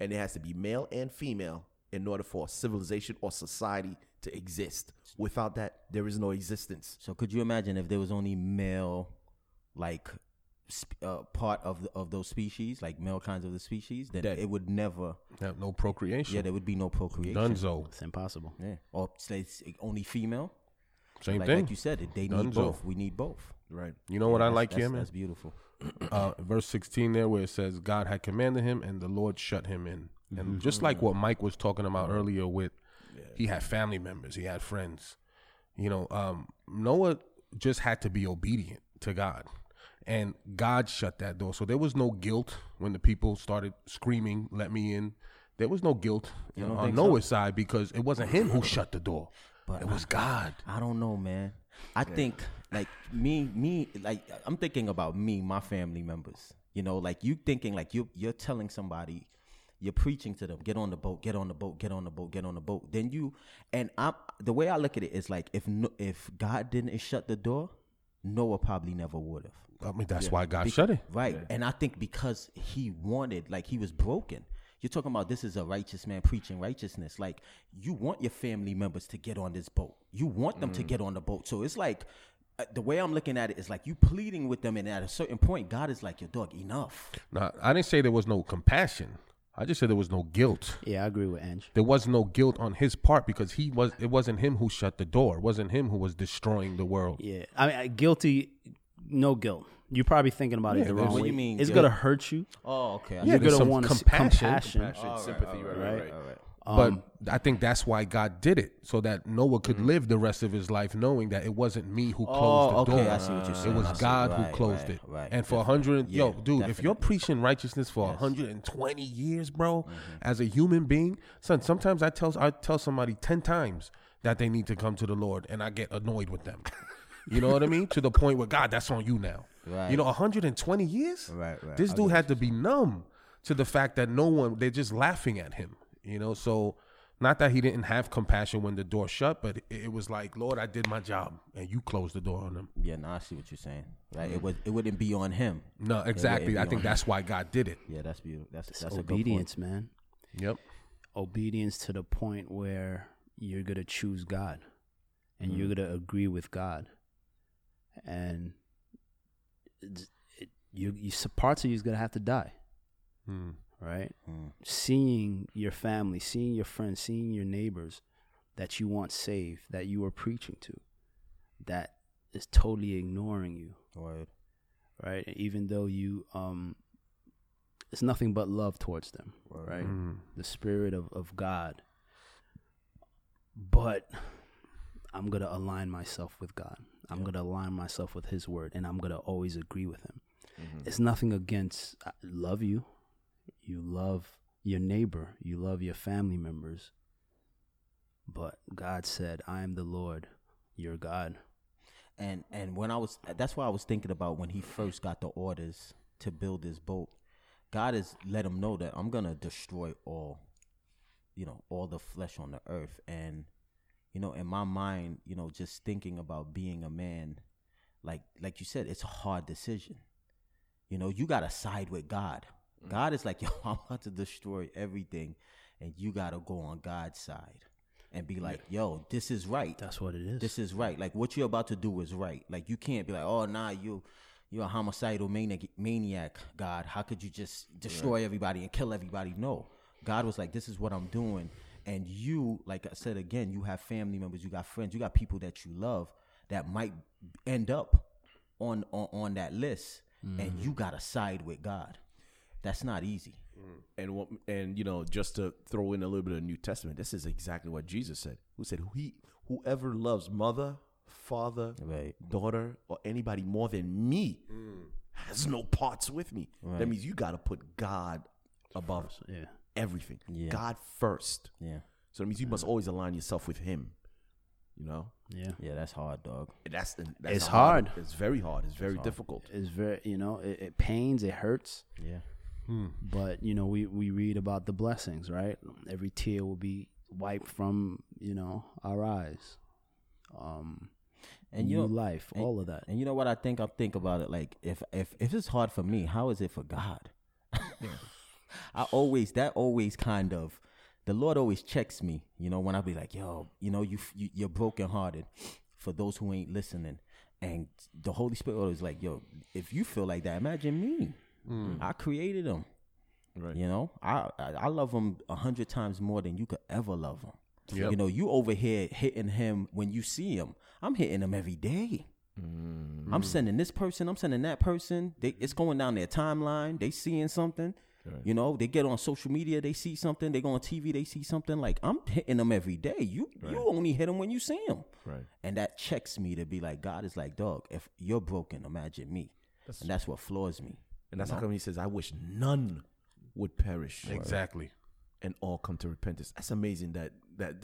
and it has to be male and female in order for civilization or society to exist. Without that, there is no existence. so could you imagine if there was only male like sp- uh, part of the, of those species, like male kinds of the species, then Dead. it would never Have no procreation. yeah, there would be no procreation. Dunzo. It's impossible. Yeah. Or say it's only female. Same like, thing. like you said, it- they need Dunzo. both. We need both. Right. you know what I like that's, here, man? That's beautiful. uh, verse 16 there where it says god had commanded him and the lord shut him in and just like what mike was talking about earlier with he had family members he had friends you know um, noah just had to be obedient to god. And god shut that door. So there was no guilt when the people started screaming let me in. There was no guilt You don't on think so? noah's side because it wasn't him who shut the door. But it was god. I don't know, man. I think like me, me, like I'm thinking about me, my family members. You know, like you thinking like you you're telling somebody, you're preaching to them, get on the boat, get on the boat, get on the boat, get on the boat. Then you and I'm the way I look at it is like if no, if God didn't shut the door, Noah probably never would have. i mean that's why god shut it Right. And I think because he wanted, like he was broken. You're talking about this is a righteous man preaching righteousness. Like you want your family members to get on this boat. You want them to get on the boat. So it's like uh, the way I'm looking at it is like you pleading with them, and at a certain point, God is like, "Your dog, enough." now i didn't say there was no compassion i just said there was no guilt Yeah, I agree with Ange. there was no guilt on his part because he was it wasn't him who shut the door it wasn't him who was destroying the world Yeah, I mean, guilty, no guilt. You're probably thinking about it the wrong What way. you mean, It's guilt? gonna hurt you. Oh, okay. Yeah, You're there's gonna some want compassion. compassion. Compassion, sympathy, right, right, right. All right. Um, but i think that's why god did it so that noah could Mm-hmm. live the rest of his life knowing that it wasn't me who closed Oh, the okay, door I see what you're saying. it was god Right, who closed right, it right. and for a hundred yo Yeah, dude if you're preaching righteousness for a 120 years bro Mm-hmm. as a human being son sometimes i tell i tell somebody 10 times that they need to come to the lord and i get annoyed with them you know what i mean to the point where god that's on you now Right. you know 120 years Right, right. this dude had to be numb to the fact that no one they're just laughing at him you know so not that he didn't have compassion when the door shut but it, it was like lord i did my job and you closed the door on him Yeah, no, I see what you're saying. Right. It was. It wouldn't be on him. no exactly be i on think him. that's why god did it Yeah, that's beautiful. That's it's that's obedience, man. yep Obedience to the point where you're gonna choose God, and you're Mm-hmm. gonna agree with God, and it's- it, you, you s- parts of you's gonna have to die, Hmm. Right? A good point. Seeing your family, seeing your friends, seeing your neighbors that you want saved, that you are preaching to, that is totally ignoring you. Mm. Word. right? Even though you, um, it's nothing but love towards them, right? Mm. The spirit of, of God. But I'm gonna align myself with God. I'm gonna align myself with His word, and I'm gonna always agree with Him. It's nothing against. I love you. You love your neighbor. You love your family members. But God said, "I am the Lord, your God." And and when I was that's why I was thinking about when he first got the orders to build this boat. God has let him know that I'm gonna destroy all, you know, all the flesh on the earth. And you know, in my mind, you know, just thinking about being a man, like like you said, it's a hard decision. You know, you gotta side with God. Mm-hmm. God is like, yo, I'm about to destroy everything, and you gotta go on God's side and be like, yo, this is right. That's what it is. This is right. Like what you're about to do is right. Like you can't be like, oh nah, you you're a homicidal maniac, maniac, God. How could you just destroy everybody and kill everybody? No. God was like, this is what I'm doing. And you, like I said again, you have family members, you got friends, you got people that you love that might end up on on, on that list, and mm-hmm. you gotta side with God. That's not easy. Mm. And what, and you know, just to throw in a little bit of New Testament, this is exactly what Jesus said. Who said, "He whoever loves mother, father, Right. daughter, or anybody more than me mm. has no parts with me." That means you got to put God above yeah. everything. Yeah. God first. Yeah. So that means you must always align yourself with Him. You know, Yeah. Yeah, that's hard, dog. And that's, and that's It's a hard. It's very hard. It's very difficult. It's very, you know, it, it pains, it hurts. Yeah. But you know, we we read about the blessings, right? Every tear will be wiped from you know our eyes. Um, And you new know, life, and- all of that. And you know what I think? I think about it like if if if it's hard for me, how is it for God? I always that always kind of the Lord always checks me. You know when I be like, yo, you know you, you you're brokenhearted. For those who ain't listening, and the Holy Spirit always like, yo, if you feel like that, imagine me. Mm. I created them. Right. You know, I I, I love him a hundred times more than you could ever love him. Yep. You know, you over here hitting him when you see him. I'm hitting him every day. Mm. I'm sending this person. I'm sending that person. They, it's going down their timeline. They seeing something. You know, they get on social media. They see something. They go on TV. They see something. Like I'm hitting them every day. You you only hit them when you see them. Right. And that checks me to be like, God is like, dog. If you're broken, imagine me. and that's what floors me. And that's how come He says, "I wish none would perish." Exactly. and all come to repentance. That's amazing. That that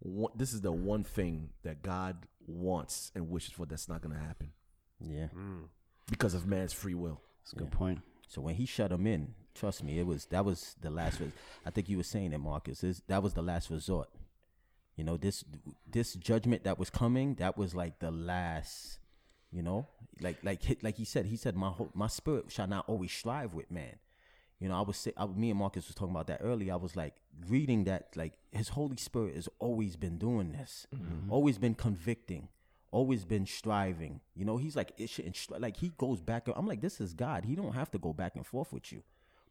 one, this is the one thing that God wants and wishes for. That's not going to happen Yeah. Mm. because of man's free will. That's a good point. So when he shut him in, trust me, it was that was the last. Res- I think you were saying it, Marcus. Is that was the last resort. You know this this judgment that was coming. That was like the last. You know, like like he- like he said. He said, "My whole, my spirit shall not always strive with man." You know, I was I, me and Marcus was talking about that earlier. I was like reading that like His Holy Spirit has always been doing this, mm-hmm. always been convicting, always been striving. You know, He's like it shouldn't like He goes back. I'm like, this is God. He don't have to go back and forth with you,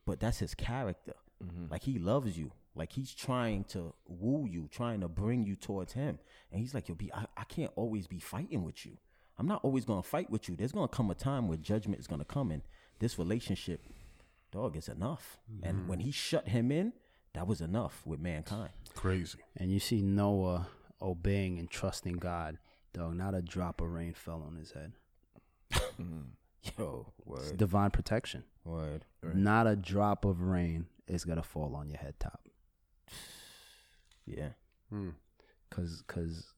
but that's His character. Mm-hmm. Like He loves you. Like He's trying to woo you, trying to bring you towards Him. And He's like, yo, be I, I can't always be fighting with you. I'm not always gonna fight with you. There's gonna come a time where judgment is gonna come and this relationship dog is enough. And mm-hmm. when he shut him in, that was enough with mankind. Crazy. And you see Noah obeying and trusting God. Dog, not a drop of rain fell on his head. Mm-hmm. Yo, It's word, divine protection. word. Not a drop of rain is gonna fall on your head top. Yeah, hmm. Cause, cause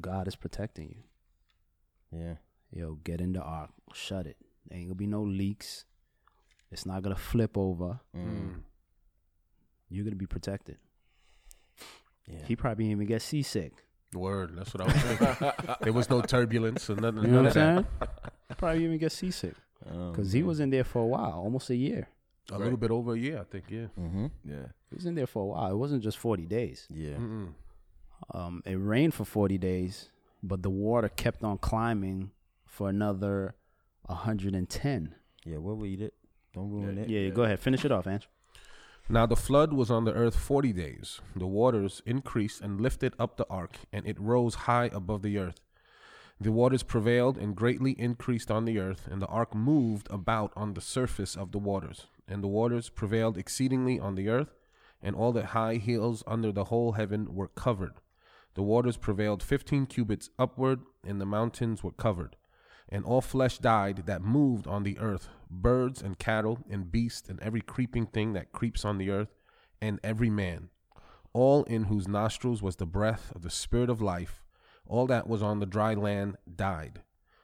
God is protecting you. Yeah. Yo, get in the ark, shut it. There ain't gonna be no leaks. It's not gonna flip over. Mm. You're gonna be protected. Yeah. He probably didn't even get seasick. Word. That's what I was thinking. there was no turbulence or nothing. You know what I'm saying? probably even get seasick because he was in there for a while, almost a year. A little bit over a year, I think. Yeah. Mm-hmm. Yeah. He was in there for a while. It wasn't just 40 days. Yeah. Mm-mm. Um, it rained for 40 days, but the water kept on climbing for another 110. Yeah. We'll read it. Don't ruin it. Yeah, go ahead. Finish it off, Ange. Now the flood was on the earth forty days. The waters increased and lifted up the ark, and it rose high above the earth. The waters prevailed and greatly increased on the earth, and the ark moved about on the surface of the waters. And the waters prevailed exceedingly on the earth, and all the high hills under the whole heaven were covered. The waters prevailed fifteen cubits upward, and the mountains were covered. And all flesh died that moved on the earth birds and cattle, and beasts, and every creeping thing that creeps on the earth, and every man. All in whose nostrils was the breath of the Spirit of life, all that was on the dry land died.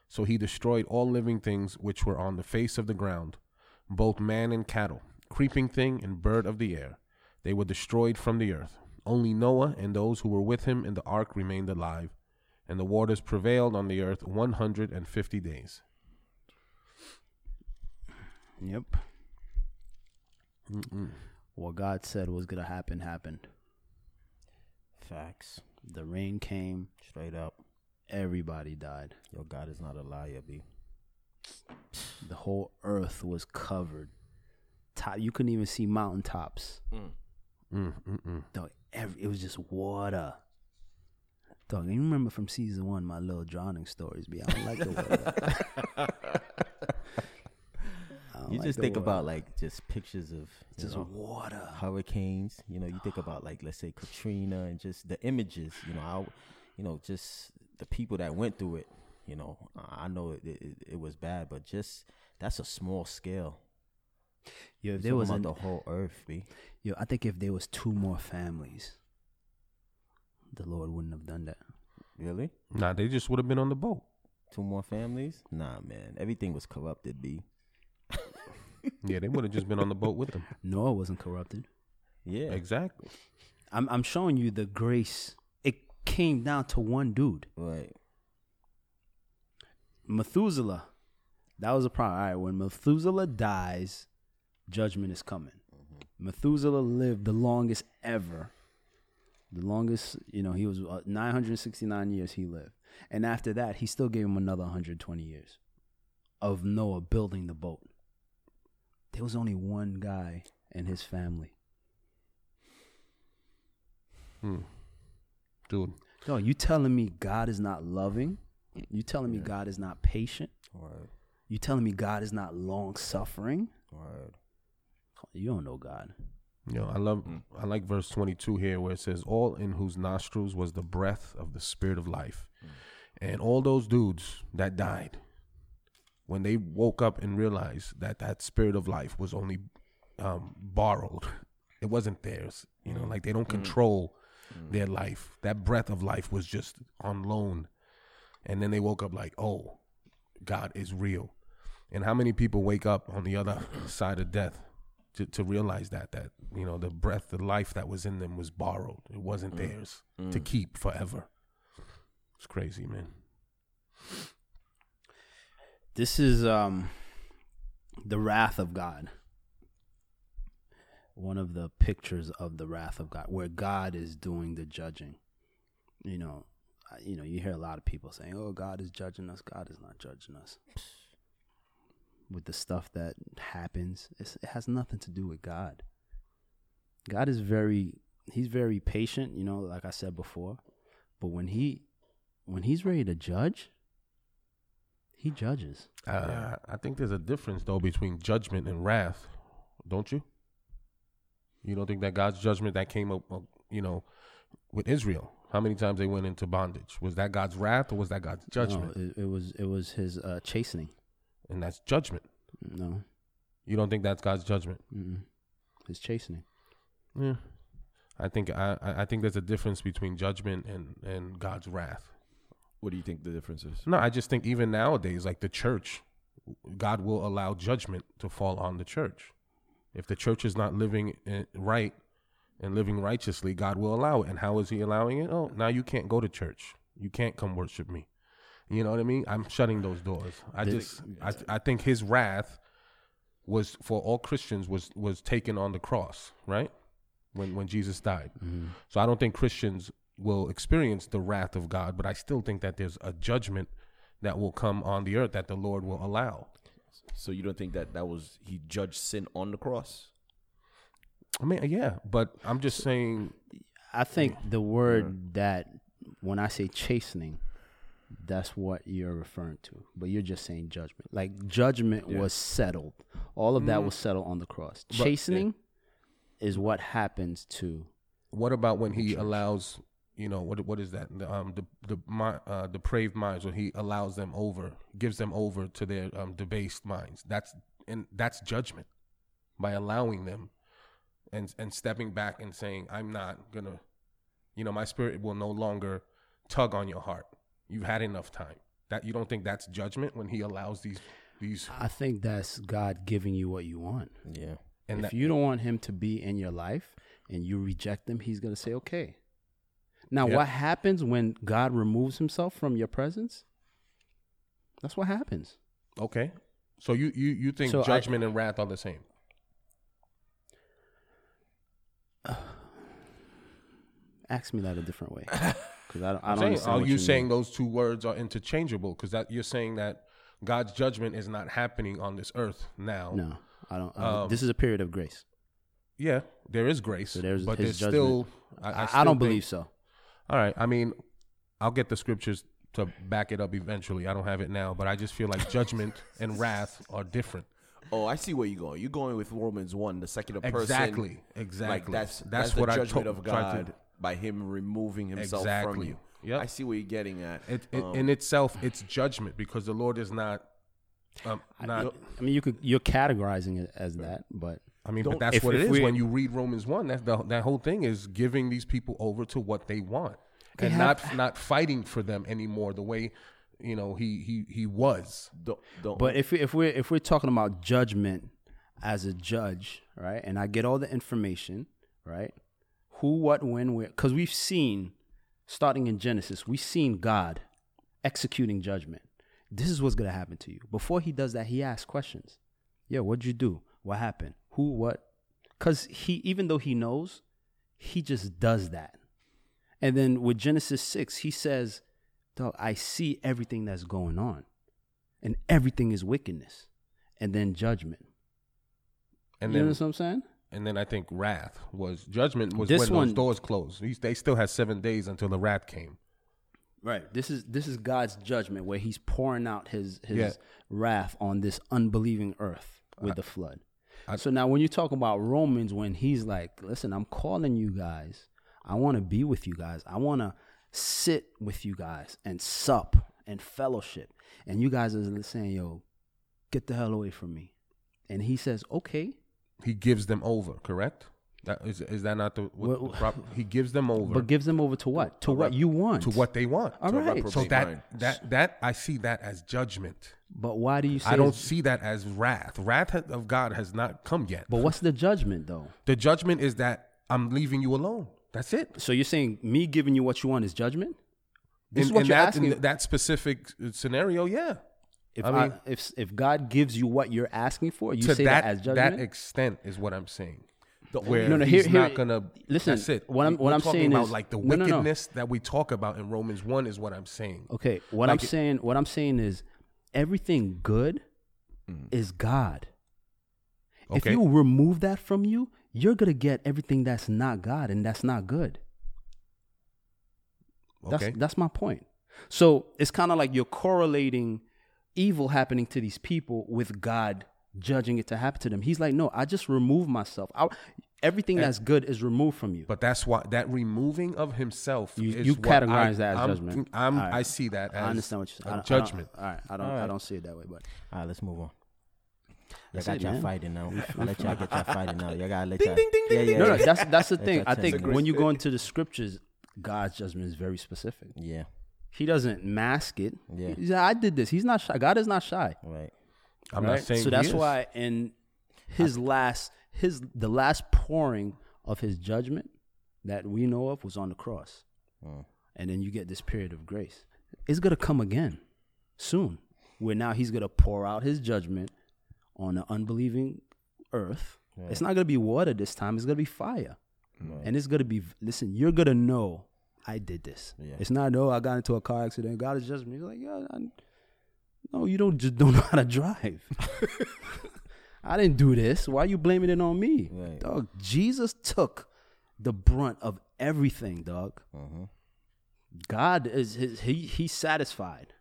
So he destroyed all living things which were on the face of the ground, both man and cattle, creeping thing and bird of the air. They were destroyed from the earth. Only Noah and those who were with him in the ark remained alive, and the waters prevailed on the earth 150 days. Yep. What God said was gonna happen happened. Facts. The rain came. Straight up. Everybody died. Yo, God is not a liar, B. The whole earth was covered. Top, you couldn't even see mountaintops. Mm, mm, mm. Dog, every, it was just water. Dog, you remember from season one my little drowning stories? Be I don't like the water. You like just think water. about like just pictures of just know, water. hurricanes. You know, you think ah. about like let's say Katrina and just the images. You know, how, you know, just the people that went through it. You know, I I know it, it, it was bad, but just that's a small scale. Yo, if there was about an, the whole earth, B. yo, I think if there was two more families, the Lord wouldn't have done that. Really? Nah, they just would have been on the boat. Two more families? Nah, man. Everything was corrupted, B. Yeah, they would have just been on the boat with them. Noah wasn't corrupted. Yeah. Exactly. I'm I'm showing you the grace. It came down to one dude, Right. Methuselah. That was a problem. All right, when Methuselah dies, judgment is coming. Methuselah lived the longest ever. The longest, you know, he was uh, 969 years he lived. And after that, he still gave him another 120 years of Noah building the boat. There was only one guy and his family. Hmm. Dude, No, you telling me God is not loving? You telling me God is not patient? Word. You telling me God is not long suffering? Word. You don't know God. you know, I love, mm. I like verse 22 here where it says, All in whose nostrils was the breath of the Spirit of life. Mm. And all those dudes that died, when they woke up and realized that that Spirit of life was only um, borrowed, it wasn't theirs. You know, mm. like they don't control their life. That breath of life was just on loan. And then they woke up like, oh, God is real. And how many people wake up on the other side of death to, to realize that that you know the breath, the life that was in them was borrowed. It wasn't theirs to keep forever. It's crazy, man. This is um the wrath of God. One of the pictures of the wrath of God, where God is doing the judging. You know, you know, you hear a lot of people saying, "Oh, God is judging us." God is not judging us. With the stuff that happens, it's, it has nothing to do with God. God is very, he's very patient. You know, like I said before, but when he, when he's ready to judge, he judges. Uh, I think there's a difference though between judgment and wrath, don't you? You don't think that God's judgment that came up, you know, with Israel? How many times they went into bondage? Was that God's wrath or was that God's judgment? No, it, it was it was his uh, chastening. And that's judgment. No, You don't think that's God's judgment? mm-mm. his chastening. Yeah, I think I I I think there's a difference between judgment and and God's wrath. What do you think the difference is? No, I just think even nowadays, like the church, God will allow judgment to fall on the church. If the church is not living eh, right and living righteously, God will allow it. And how is He allowing it? Oh, now you can't go to church. You can't come worship me. You know what I mean? I'm shutting those doors. I Did- just, I, I think His wrath was for all Christians was was taken on the cross, right? When when Jesus died. Mm-hmm. So I don't think Christians will experience the wrath of God, but I still think that there's a judgment that will come on the earth that the Lord will allow. So you don't think that that was he judged sin on the cross? I mean, yeah, but I'm just saying, I think the word that when I say chastening, that's what you're referring to. But you're just saying judgment. Like judgment was settled. All of that was settled on the cross. Chastening is what happens to what about when He allows you know what what is that the, um the the mi- uh, depraved minds when he allows them over gives them over to their um debased minds that's and that's judgment by allowing them and and stepping back and saying i'm not gonna you know my spirit will no longer tug on your heart you've had enough time that you don't think that's judgment when he allows these these I think that's God giving you what you want. Yeah. and if that, you don't want him to be in your life and you reject him, he's going to say, okay. Now, Yep. what happens when God removes himself from your presence? That's what happens. okay so you you you think So I- judgment and wrath are the same Ask me that a different way. Because I don't, I don't saying, understand are what you you saying mean. those two words are interchangeable? Because that you're saying that God's judgment is not happening on this earth now. No, I don't. Um, Uh, this is a period of grace. Yeah, there is grace, So there's but there's judgment. still. I, I I, still don't think- believe so. All right, I mean, I'll get the scriptures to back it up eventually. I don't have it now, but I just feel like judgment and wrath are different. Oh, I see where you're going. You're going with Romans one, the second person. Exactly, exactly. Like that's That's that's, what the I judgment to- of tried to- God by Him removing Himself from you. Yep. I see what you're getting at. It, it, Um, in itself, it's judgment because the Lord is not. Um, not. I mean, you could you're categorizing it as that, but I mean, but that's if- what it if is when you read Romans one. That's the that whole thing is giving these people over to what they want Okay, and have- not not fighting for them anymore the way you know he he he was. don't, don't, But if we, if we're if we're talking about judgment as a judge, right? And I get all the information, right? Who, what, when, where? Because we've seen, starting in Genesis, we've seen God executing judgment. This is what's gonna happen to you. Before he does that, he asks questions. Yeah, what'd you do? What happened? Who? What? Because he, even though he knows, he just does that. And then with Genesis six, he says, "Dog, I see everything that's going on." and everything is wickedness and then judgment. And you then know what I'm saying? And then I think wrath was judgment was This when one- those doors closed. He's, they still had seven days until the wrath came. Right. This is this is God's judgment where he's pouring out his his Yeah. wrath on this unbelieving earth with I- the flood. I- so now when you talk about Romans when he's like, "Listen, I'm calling you guys. I want to be with you guys. I want to sit with you guys and sup and fellowship." And you guys are saying, "Yo, get the hell away from me." And he says, "Okay." He gives them over. Correct? That is is that not the, what, What- the prop, he gives them over But gives them over to what? To what you want. to what they want. All To a right. reprobate So that mind. that that I see that as judgment. But why do you say I don't see that as wrath. Wrath of God has not come yet. But what's the judgment though? The judgment is that I'm leaving you alone. That's it. So you're saying me giving you what you want is judgment? This in, is what in you're that, asking. in that specific scenario, yeah. If I I if if God gives you what you're asking for, you say that that, as judgment. That extent is what I'm saying. The Where No, no, he's here- not gonna. listen, that's it. what I'm- what we're I'm saying about is- like the no, no, wickedness that we talk about in Romans one is what I'm saying. okay, what Like I'm it- saying, what I'm saying is everything good mm. is God. If you remove that from you, you're gonna get everything that's not God, and that's not good. That's Okay. that's my point. So it's kind of like you're correlating evil happening to these people with God judging it to happen to them. He's like, no, I just remove myself. I, everything that's good is removed from you. But that's why that removing of himself. You- is you what categorize I, that as I'm, judgment. I'm, All right. I see that as I understand what you're saying. a I I judgment. all right, I don't, All I don't see it that way, but All right, let's move on. Y'all got it, y'all man. fighting now. I let y'all get y'all fighting now. Y'all gotta let Ding, y'all. ding, ding, yeah, ding, yeah, no, no, that's that's the thing. I think when you go into the scriptures, God's judgment is very specific. Yeah, He doesn't mask it. Yeah. He's like, I did this. He's not shy. God is not shy. right. I'm right? not saying so he that's is. why in his last his the last pouring of his judgment that we know of was on the cross Mm. and then you get this period of grace it's going to come again soon where now he's going to pour out his judgment on the unbelieving earth it's not going to be water this time it's going to be fire and it's going to be listen you're going to know i did this Yeah. it's not no i got into a car accident god is judging me He's like yeah I, no you don't just don't know how to drive I didn't do this. Why are you blaming it on me? Right. Dog, Jesus took the brunt of everything, dog. Mhm. God is his, he he's satisfied.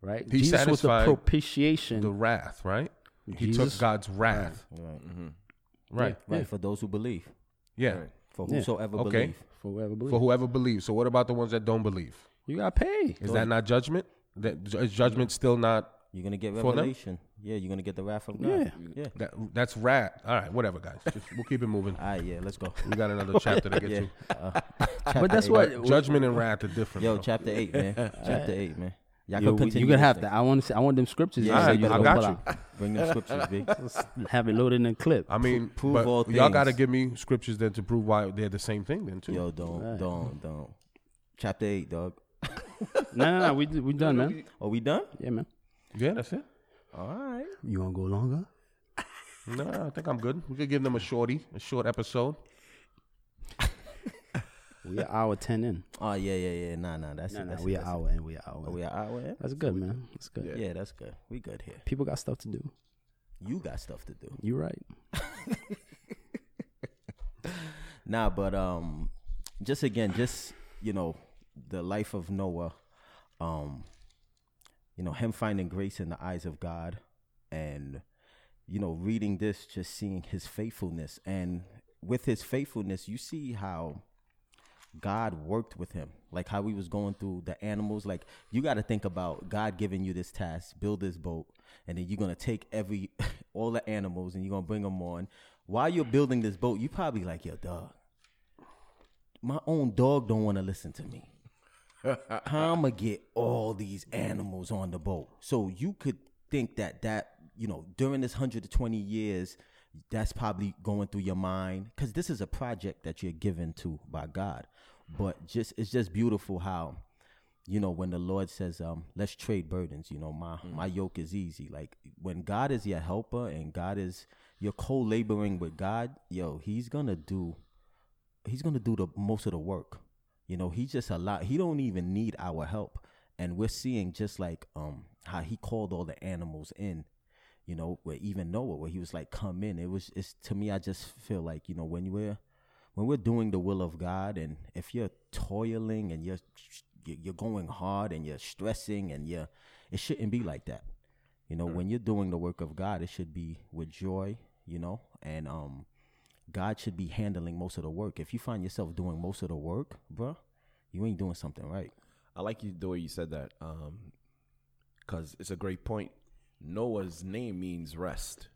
Right? He Jesus was the propitiation. the wrath, right? He Jesus- took God's wrath, Right. right? Right. For those who believe. Yeah. Right. For Yeah. whosoever Okay. believe. For whoever believes. For whoever believes. So what about the ones that don't believe? you got paid. Is that not judgment? That is judgment still not You're gonna get For them? revelation. Yeah, you're gonna get the wrath of God. Yeah. Yeah. that that's rat. All right, whatever, guys. Just, we'll keep it moving. All right, yeah, let's go. We got another chapter to get Yeah. to. Uh, But that's eight. what But judgment and wrath are different. Yo, bro. chapter eight, man. chapter eight, man. Y'all Yo, can continue. you gonna have thing. to. I want to. See, I want them scriptures. Yeah, you All said right, you I gonna got you. out. Bring them scriptures, big. Have it loaded in a clip. I mean, prove but all y'all got to give me scriptures then to prove why they're the same thing then too. Yo, don't, Right. don't, don't. Chapter eight, dog. No, no, no. We we done, man. Are we done? Yeah, man. Yeah, that's it. All right. You wanna go longer? No, I think I'm good. We could give them a shorty, a short episode. We an hour ten in. Oh yeah, yeah, yeah. Nah, nah. That's No, it. That's We it, an hour in. We an hour. Are in. we an hour in? That's good, man. That's good. Yeah. that's good. We good here. People got stuff to do. You got stuff to do. You right. Nah, but um, just again, just you know, the life of Noah, um, you know, him finding grace in the eyes of God, and you know, reading this, just seeing his faithfulness, and with his faithfulness, you see how God worked with him, like how he was going through the animals. Like you got to think about God giving you this task, build this boat, and then you're gonna take every all the animals and you're gonna bring them on. While you're building this boat, you probably like, your dog. My own dog don't want to listen to me. How I'ma get all these animals on the boat? So you could think that that you know during this 120 years, that's probably going through your mind because this is a project that you're given to by God. But just it's just beautiful how you know when the Lord says, um, "Let's trade burdens." You know, my my yoke is easy. Like when God is your helper and God is you're co-laboring with God, yo, He's gonna do he's gonna do the most of the work. You know, he just a lot. He don't even need our help, and we're seeing just like um how he called all the animals in. You know, where even Noah, where he was like, "Come in." It was. It's to me. I just feel like you know when we're when we're doing the will of God, and if you're toiling and you're you're going hard and you're stressing and you're, it shouldn't be like that. You know, when you're doing the work of God, it should be with joy. You know, and um, God should be handling most of the work. If you find yourself doing most of the work, bruh, you ain't doing something right. I like you the way you said that, um, because it's a great point. Noah's name means rest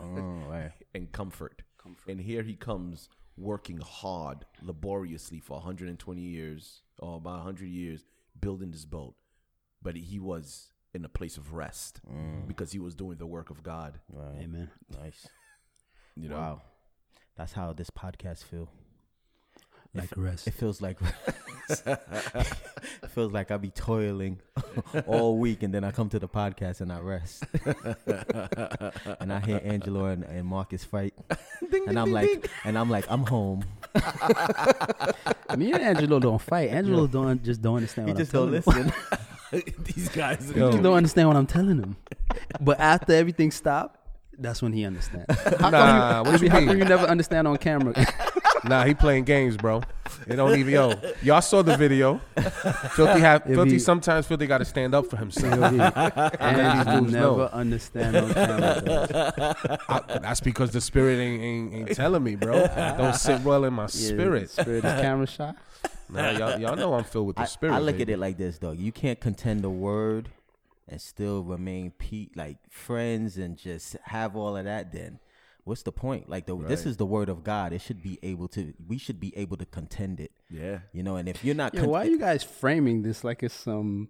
Oh, right. and comfort. And here he comes working hard, laboriously for 120 years or about 100 years, building this boat. But he was in a place of rest mm. because he was doing the work of God. Right. Amen. Nice. You know, Wow. That's how this podcast feel. Like fe- rest. It feels like it feels like I be toiling all week and then I come to the podcast and I rest. and I hear Angelo and, and Marcus fight. And I'm like and I'm like, I'm home. Me and Angelo don't fight. Angelo don't just don't understand. He what just I'm don't telling listen. these guys. He just don't understand what I'm telling him. But after everything stopped, that's when he understands. How Nah, come what you, you how mean? come you never understand on camera? Nah, he playing games, bro. It don't even yo. Y'all saw the video. Filthy have If filthy he- sometimes filthy got to stand up for himself. and you dudes never know. understand on camera. dog. I- that's because the spirit ain't, ain't ain't telling me, bro. Don't sit well in my Yeah, spirit. spirit is camera shy. Nah, y'all, y'all know I'm filled with the I, spirit. I look baby. at it like this, dog. You can't contend the word and still remain pe- like friends and just have all of that. Then what's the point? Like the this is the word of God. It should be able to. We should be able to contend it. Yeah. You know. And if you're not, Yeah, why are you guys framing this like it's some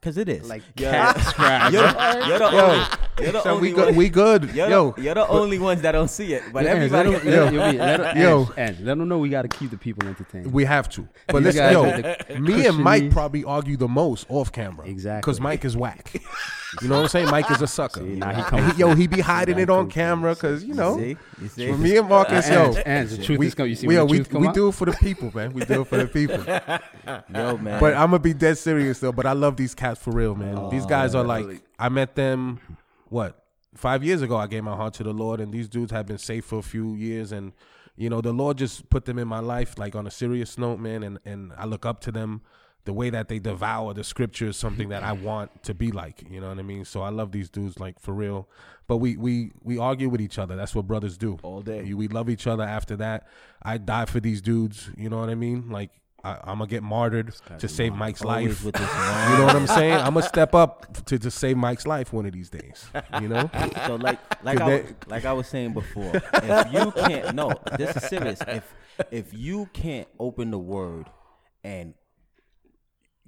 Because it is like Yeah. cat scratch? You're, the- you're the Yo, only. You're the So only we good. one- We good. You're, Yo, the, you're the only ones that don't see it, but Yeah, Ange, everybody. let them, yo, let, Yo. Ange, Ange, let them know we got to keep the people entertained. we have to. But You listen, yo, me and Mike probably argue the most off camera. Exactly. Because Mike is whack. You know what I'm saying? Mike is a sucker. See, now he And comes- yo, he be hiding it on camera because you know. see, you see. For me and Marcus, Uh, yo, Ange, the truth we, is come. You see we, yo, we, we do it for the people, man. We do it for the people. Yo, man. But I'm gonna be dead serious though. But I love these cats for real, man. these guys are like I met them what five years ago. I gave my heart to the Lord, and these dudes have been safe for a few years, and you know the Lord just put them in my life like on a serious note, man. And and I look up to them. The way that they devour the scripture is something that I want to be like. You know what I mean? So I love these dudes like for real. But we we we argue with each other. That's what brothers do All day. We, we love each other. After that, I die for these dudes. You know what I mean? Like I, I'm gonna get martyred to save Mike's life. with this You know what I'm saying? I'm gonna step up to, to save Mike's life one of these days. You know? So like like I, they- was- like I was saying before, if you can't no, this is serious. If if you can't open the word and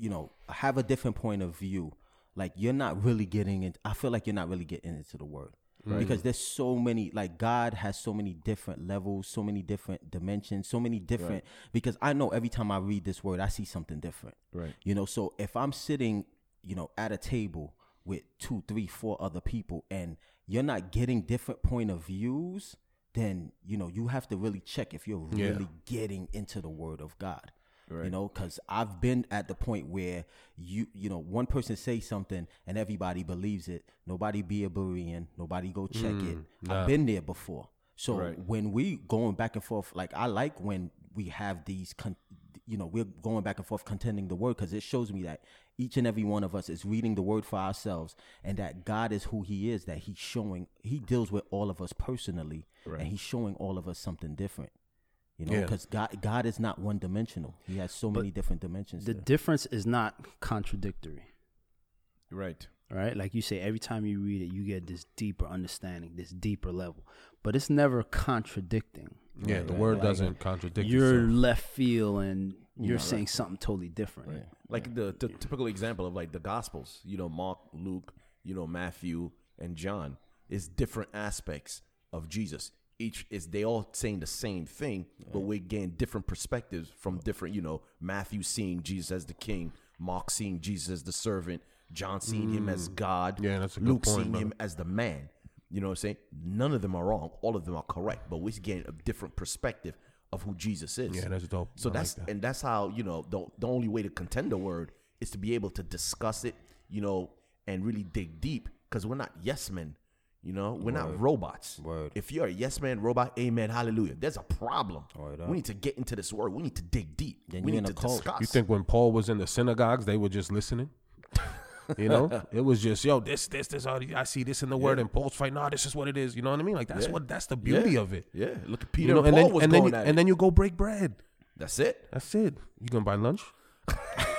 you know have a different point of view, like you're not really getting it. I feel like you're not really getting into the word. Because there's so many, like God has so many different levels, so many different dimensions, so many different. Because I know every time I read this word, I see something different. Right. You know, so if I'm sitting, you know, at a table with two, three, four other people and you're not getting different point of views, then, you know, you have to really check if you're Yeah. really getting into the word of God. You know, because I've been at the point where you, you know, one person say something and everybody believes it. Nobody be a Berean. Nobody go check it. Mm, I've been there before. So when we going back and forth, like I like when we have these, con- you know, we're going back and forth contending the word because it shows me that each and every one of us is reading the word for ourselves and that God is who He is. That He's showing, He deals with all of us personally, and He's showing all of us something different. You know, Yeah. because God, God is not one dimensional. He has so many different dimensions. The there. difference is not contradictory. Right. right? Like you say, every time you read it, you get this deeper understanding, this deeper level. But it's never contradicting. Yeah, the word doesn't contradict You're itself. left field and you're saying something totally different. Like the, the typical example of like the Gospels, you know, Mark, Luke, you know, Matthew, and John is different aspects of Jesus. Each is they all saying the same thing, but we're getting different perspectives from different. You know, Matthew seeing Jesus as the King, Mark seeing Jesus as the servant, John seeing him as God, Mm. Yeah, that's a Luke point, seeing brother. him as the man. You know what I'm saying? None of them are wrong. All of them are correct, but we're getting a different perspective of who Jesus is. Yeah, that's dope. So I like that's that. and that's how you know the the only way to contend the word is to be able to discuss it, you know, and really dig deep because we're not yes men. You know, we're not robots. Word. If you're a yes man robot, amen, hallelujah. There's a problem. Oh, word we need to get into this word. We need to dig deep. Then we you need to cult. discuss. You think when Paul was in the synagogues, they were just listening? You know, it was just yo, this, this, this. all I see this in the word, and Paul's fight. No, this is what it is. You know what I mean? Like that's Yeah. what that's the beauty Yeah. of it. Yeah, look at Peter You know, and and Paul then was and then going you, at and it. then you go break bread. That's it. That's it. You gonna buy lunch?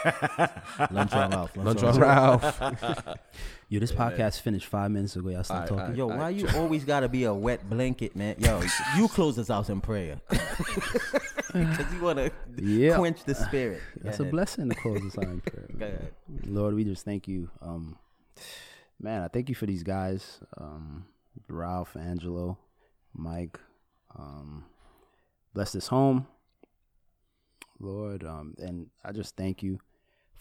Lunch on Ralph. Lunch on on Ralph. Ralph. Yo, this podcast finished five minutes ago. Y'all stop talking. Yo, why you always gotta be a wet blanket, man? Yo, you close us out in prayer because you wanna Yeah. quench the spirit. That's Go a blessing to close this out in prayer. Go ahead. Lord, we just thank you. Um, man, I thank you for these guys. Um, Ralph, Angelo, Mike. Um, bless this home, Lord. Um, and I just thank you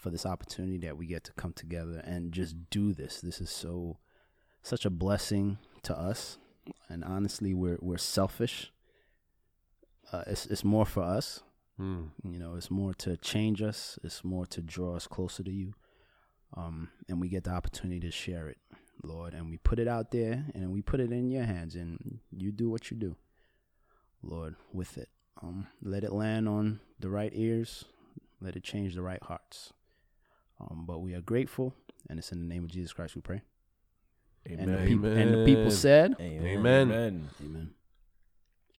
for this opportunity that we get to come together and just do this. This is so such a blessing to us. And honestly, we're we're selfish. Uh, it's it's more for us. Mm. You know, it's more to change us. It's more to draw us closer to you. Um, and we get the opportunity to share it, Lord. And we put it out there, and we put it in your hands, and you do what you do, Lord, with it. Um, let it land on the right ears. Let it change the right hearts. Um, but we are grateful, and it's in the name of Jesus Christ we pray. And the, peop- and the people said, Amen. Amen. Amen. Amen.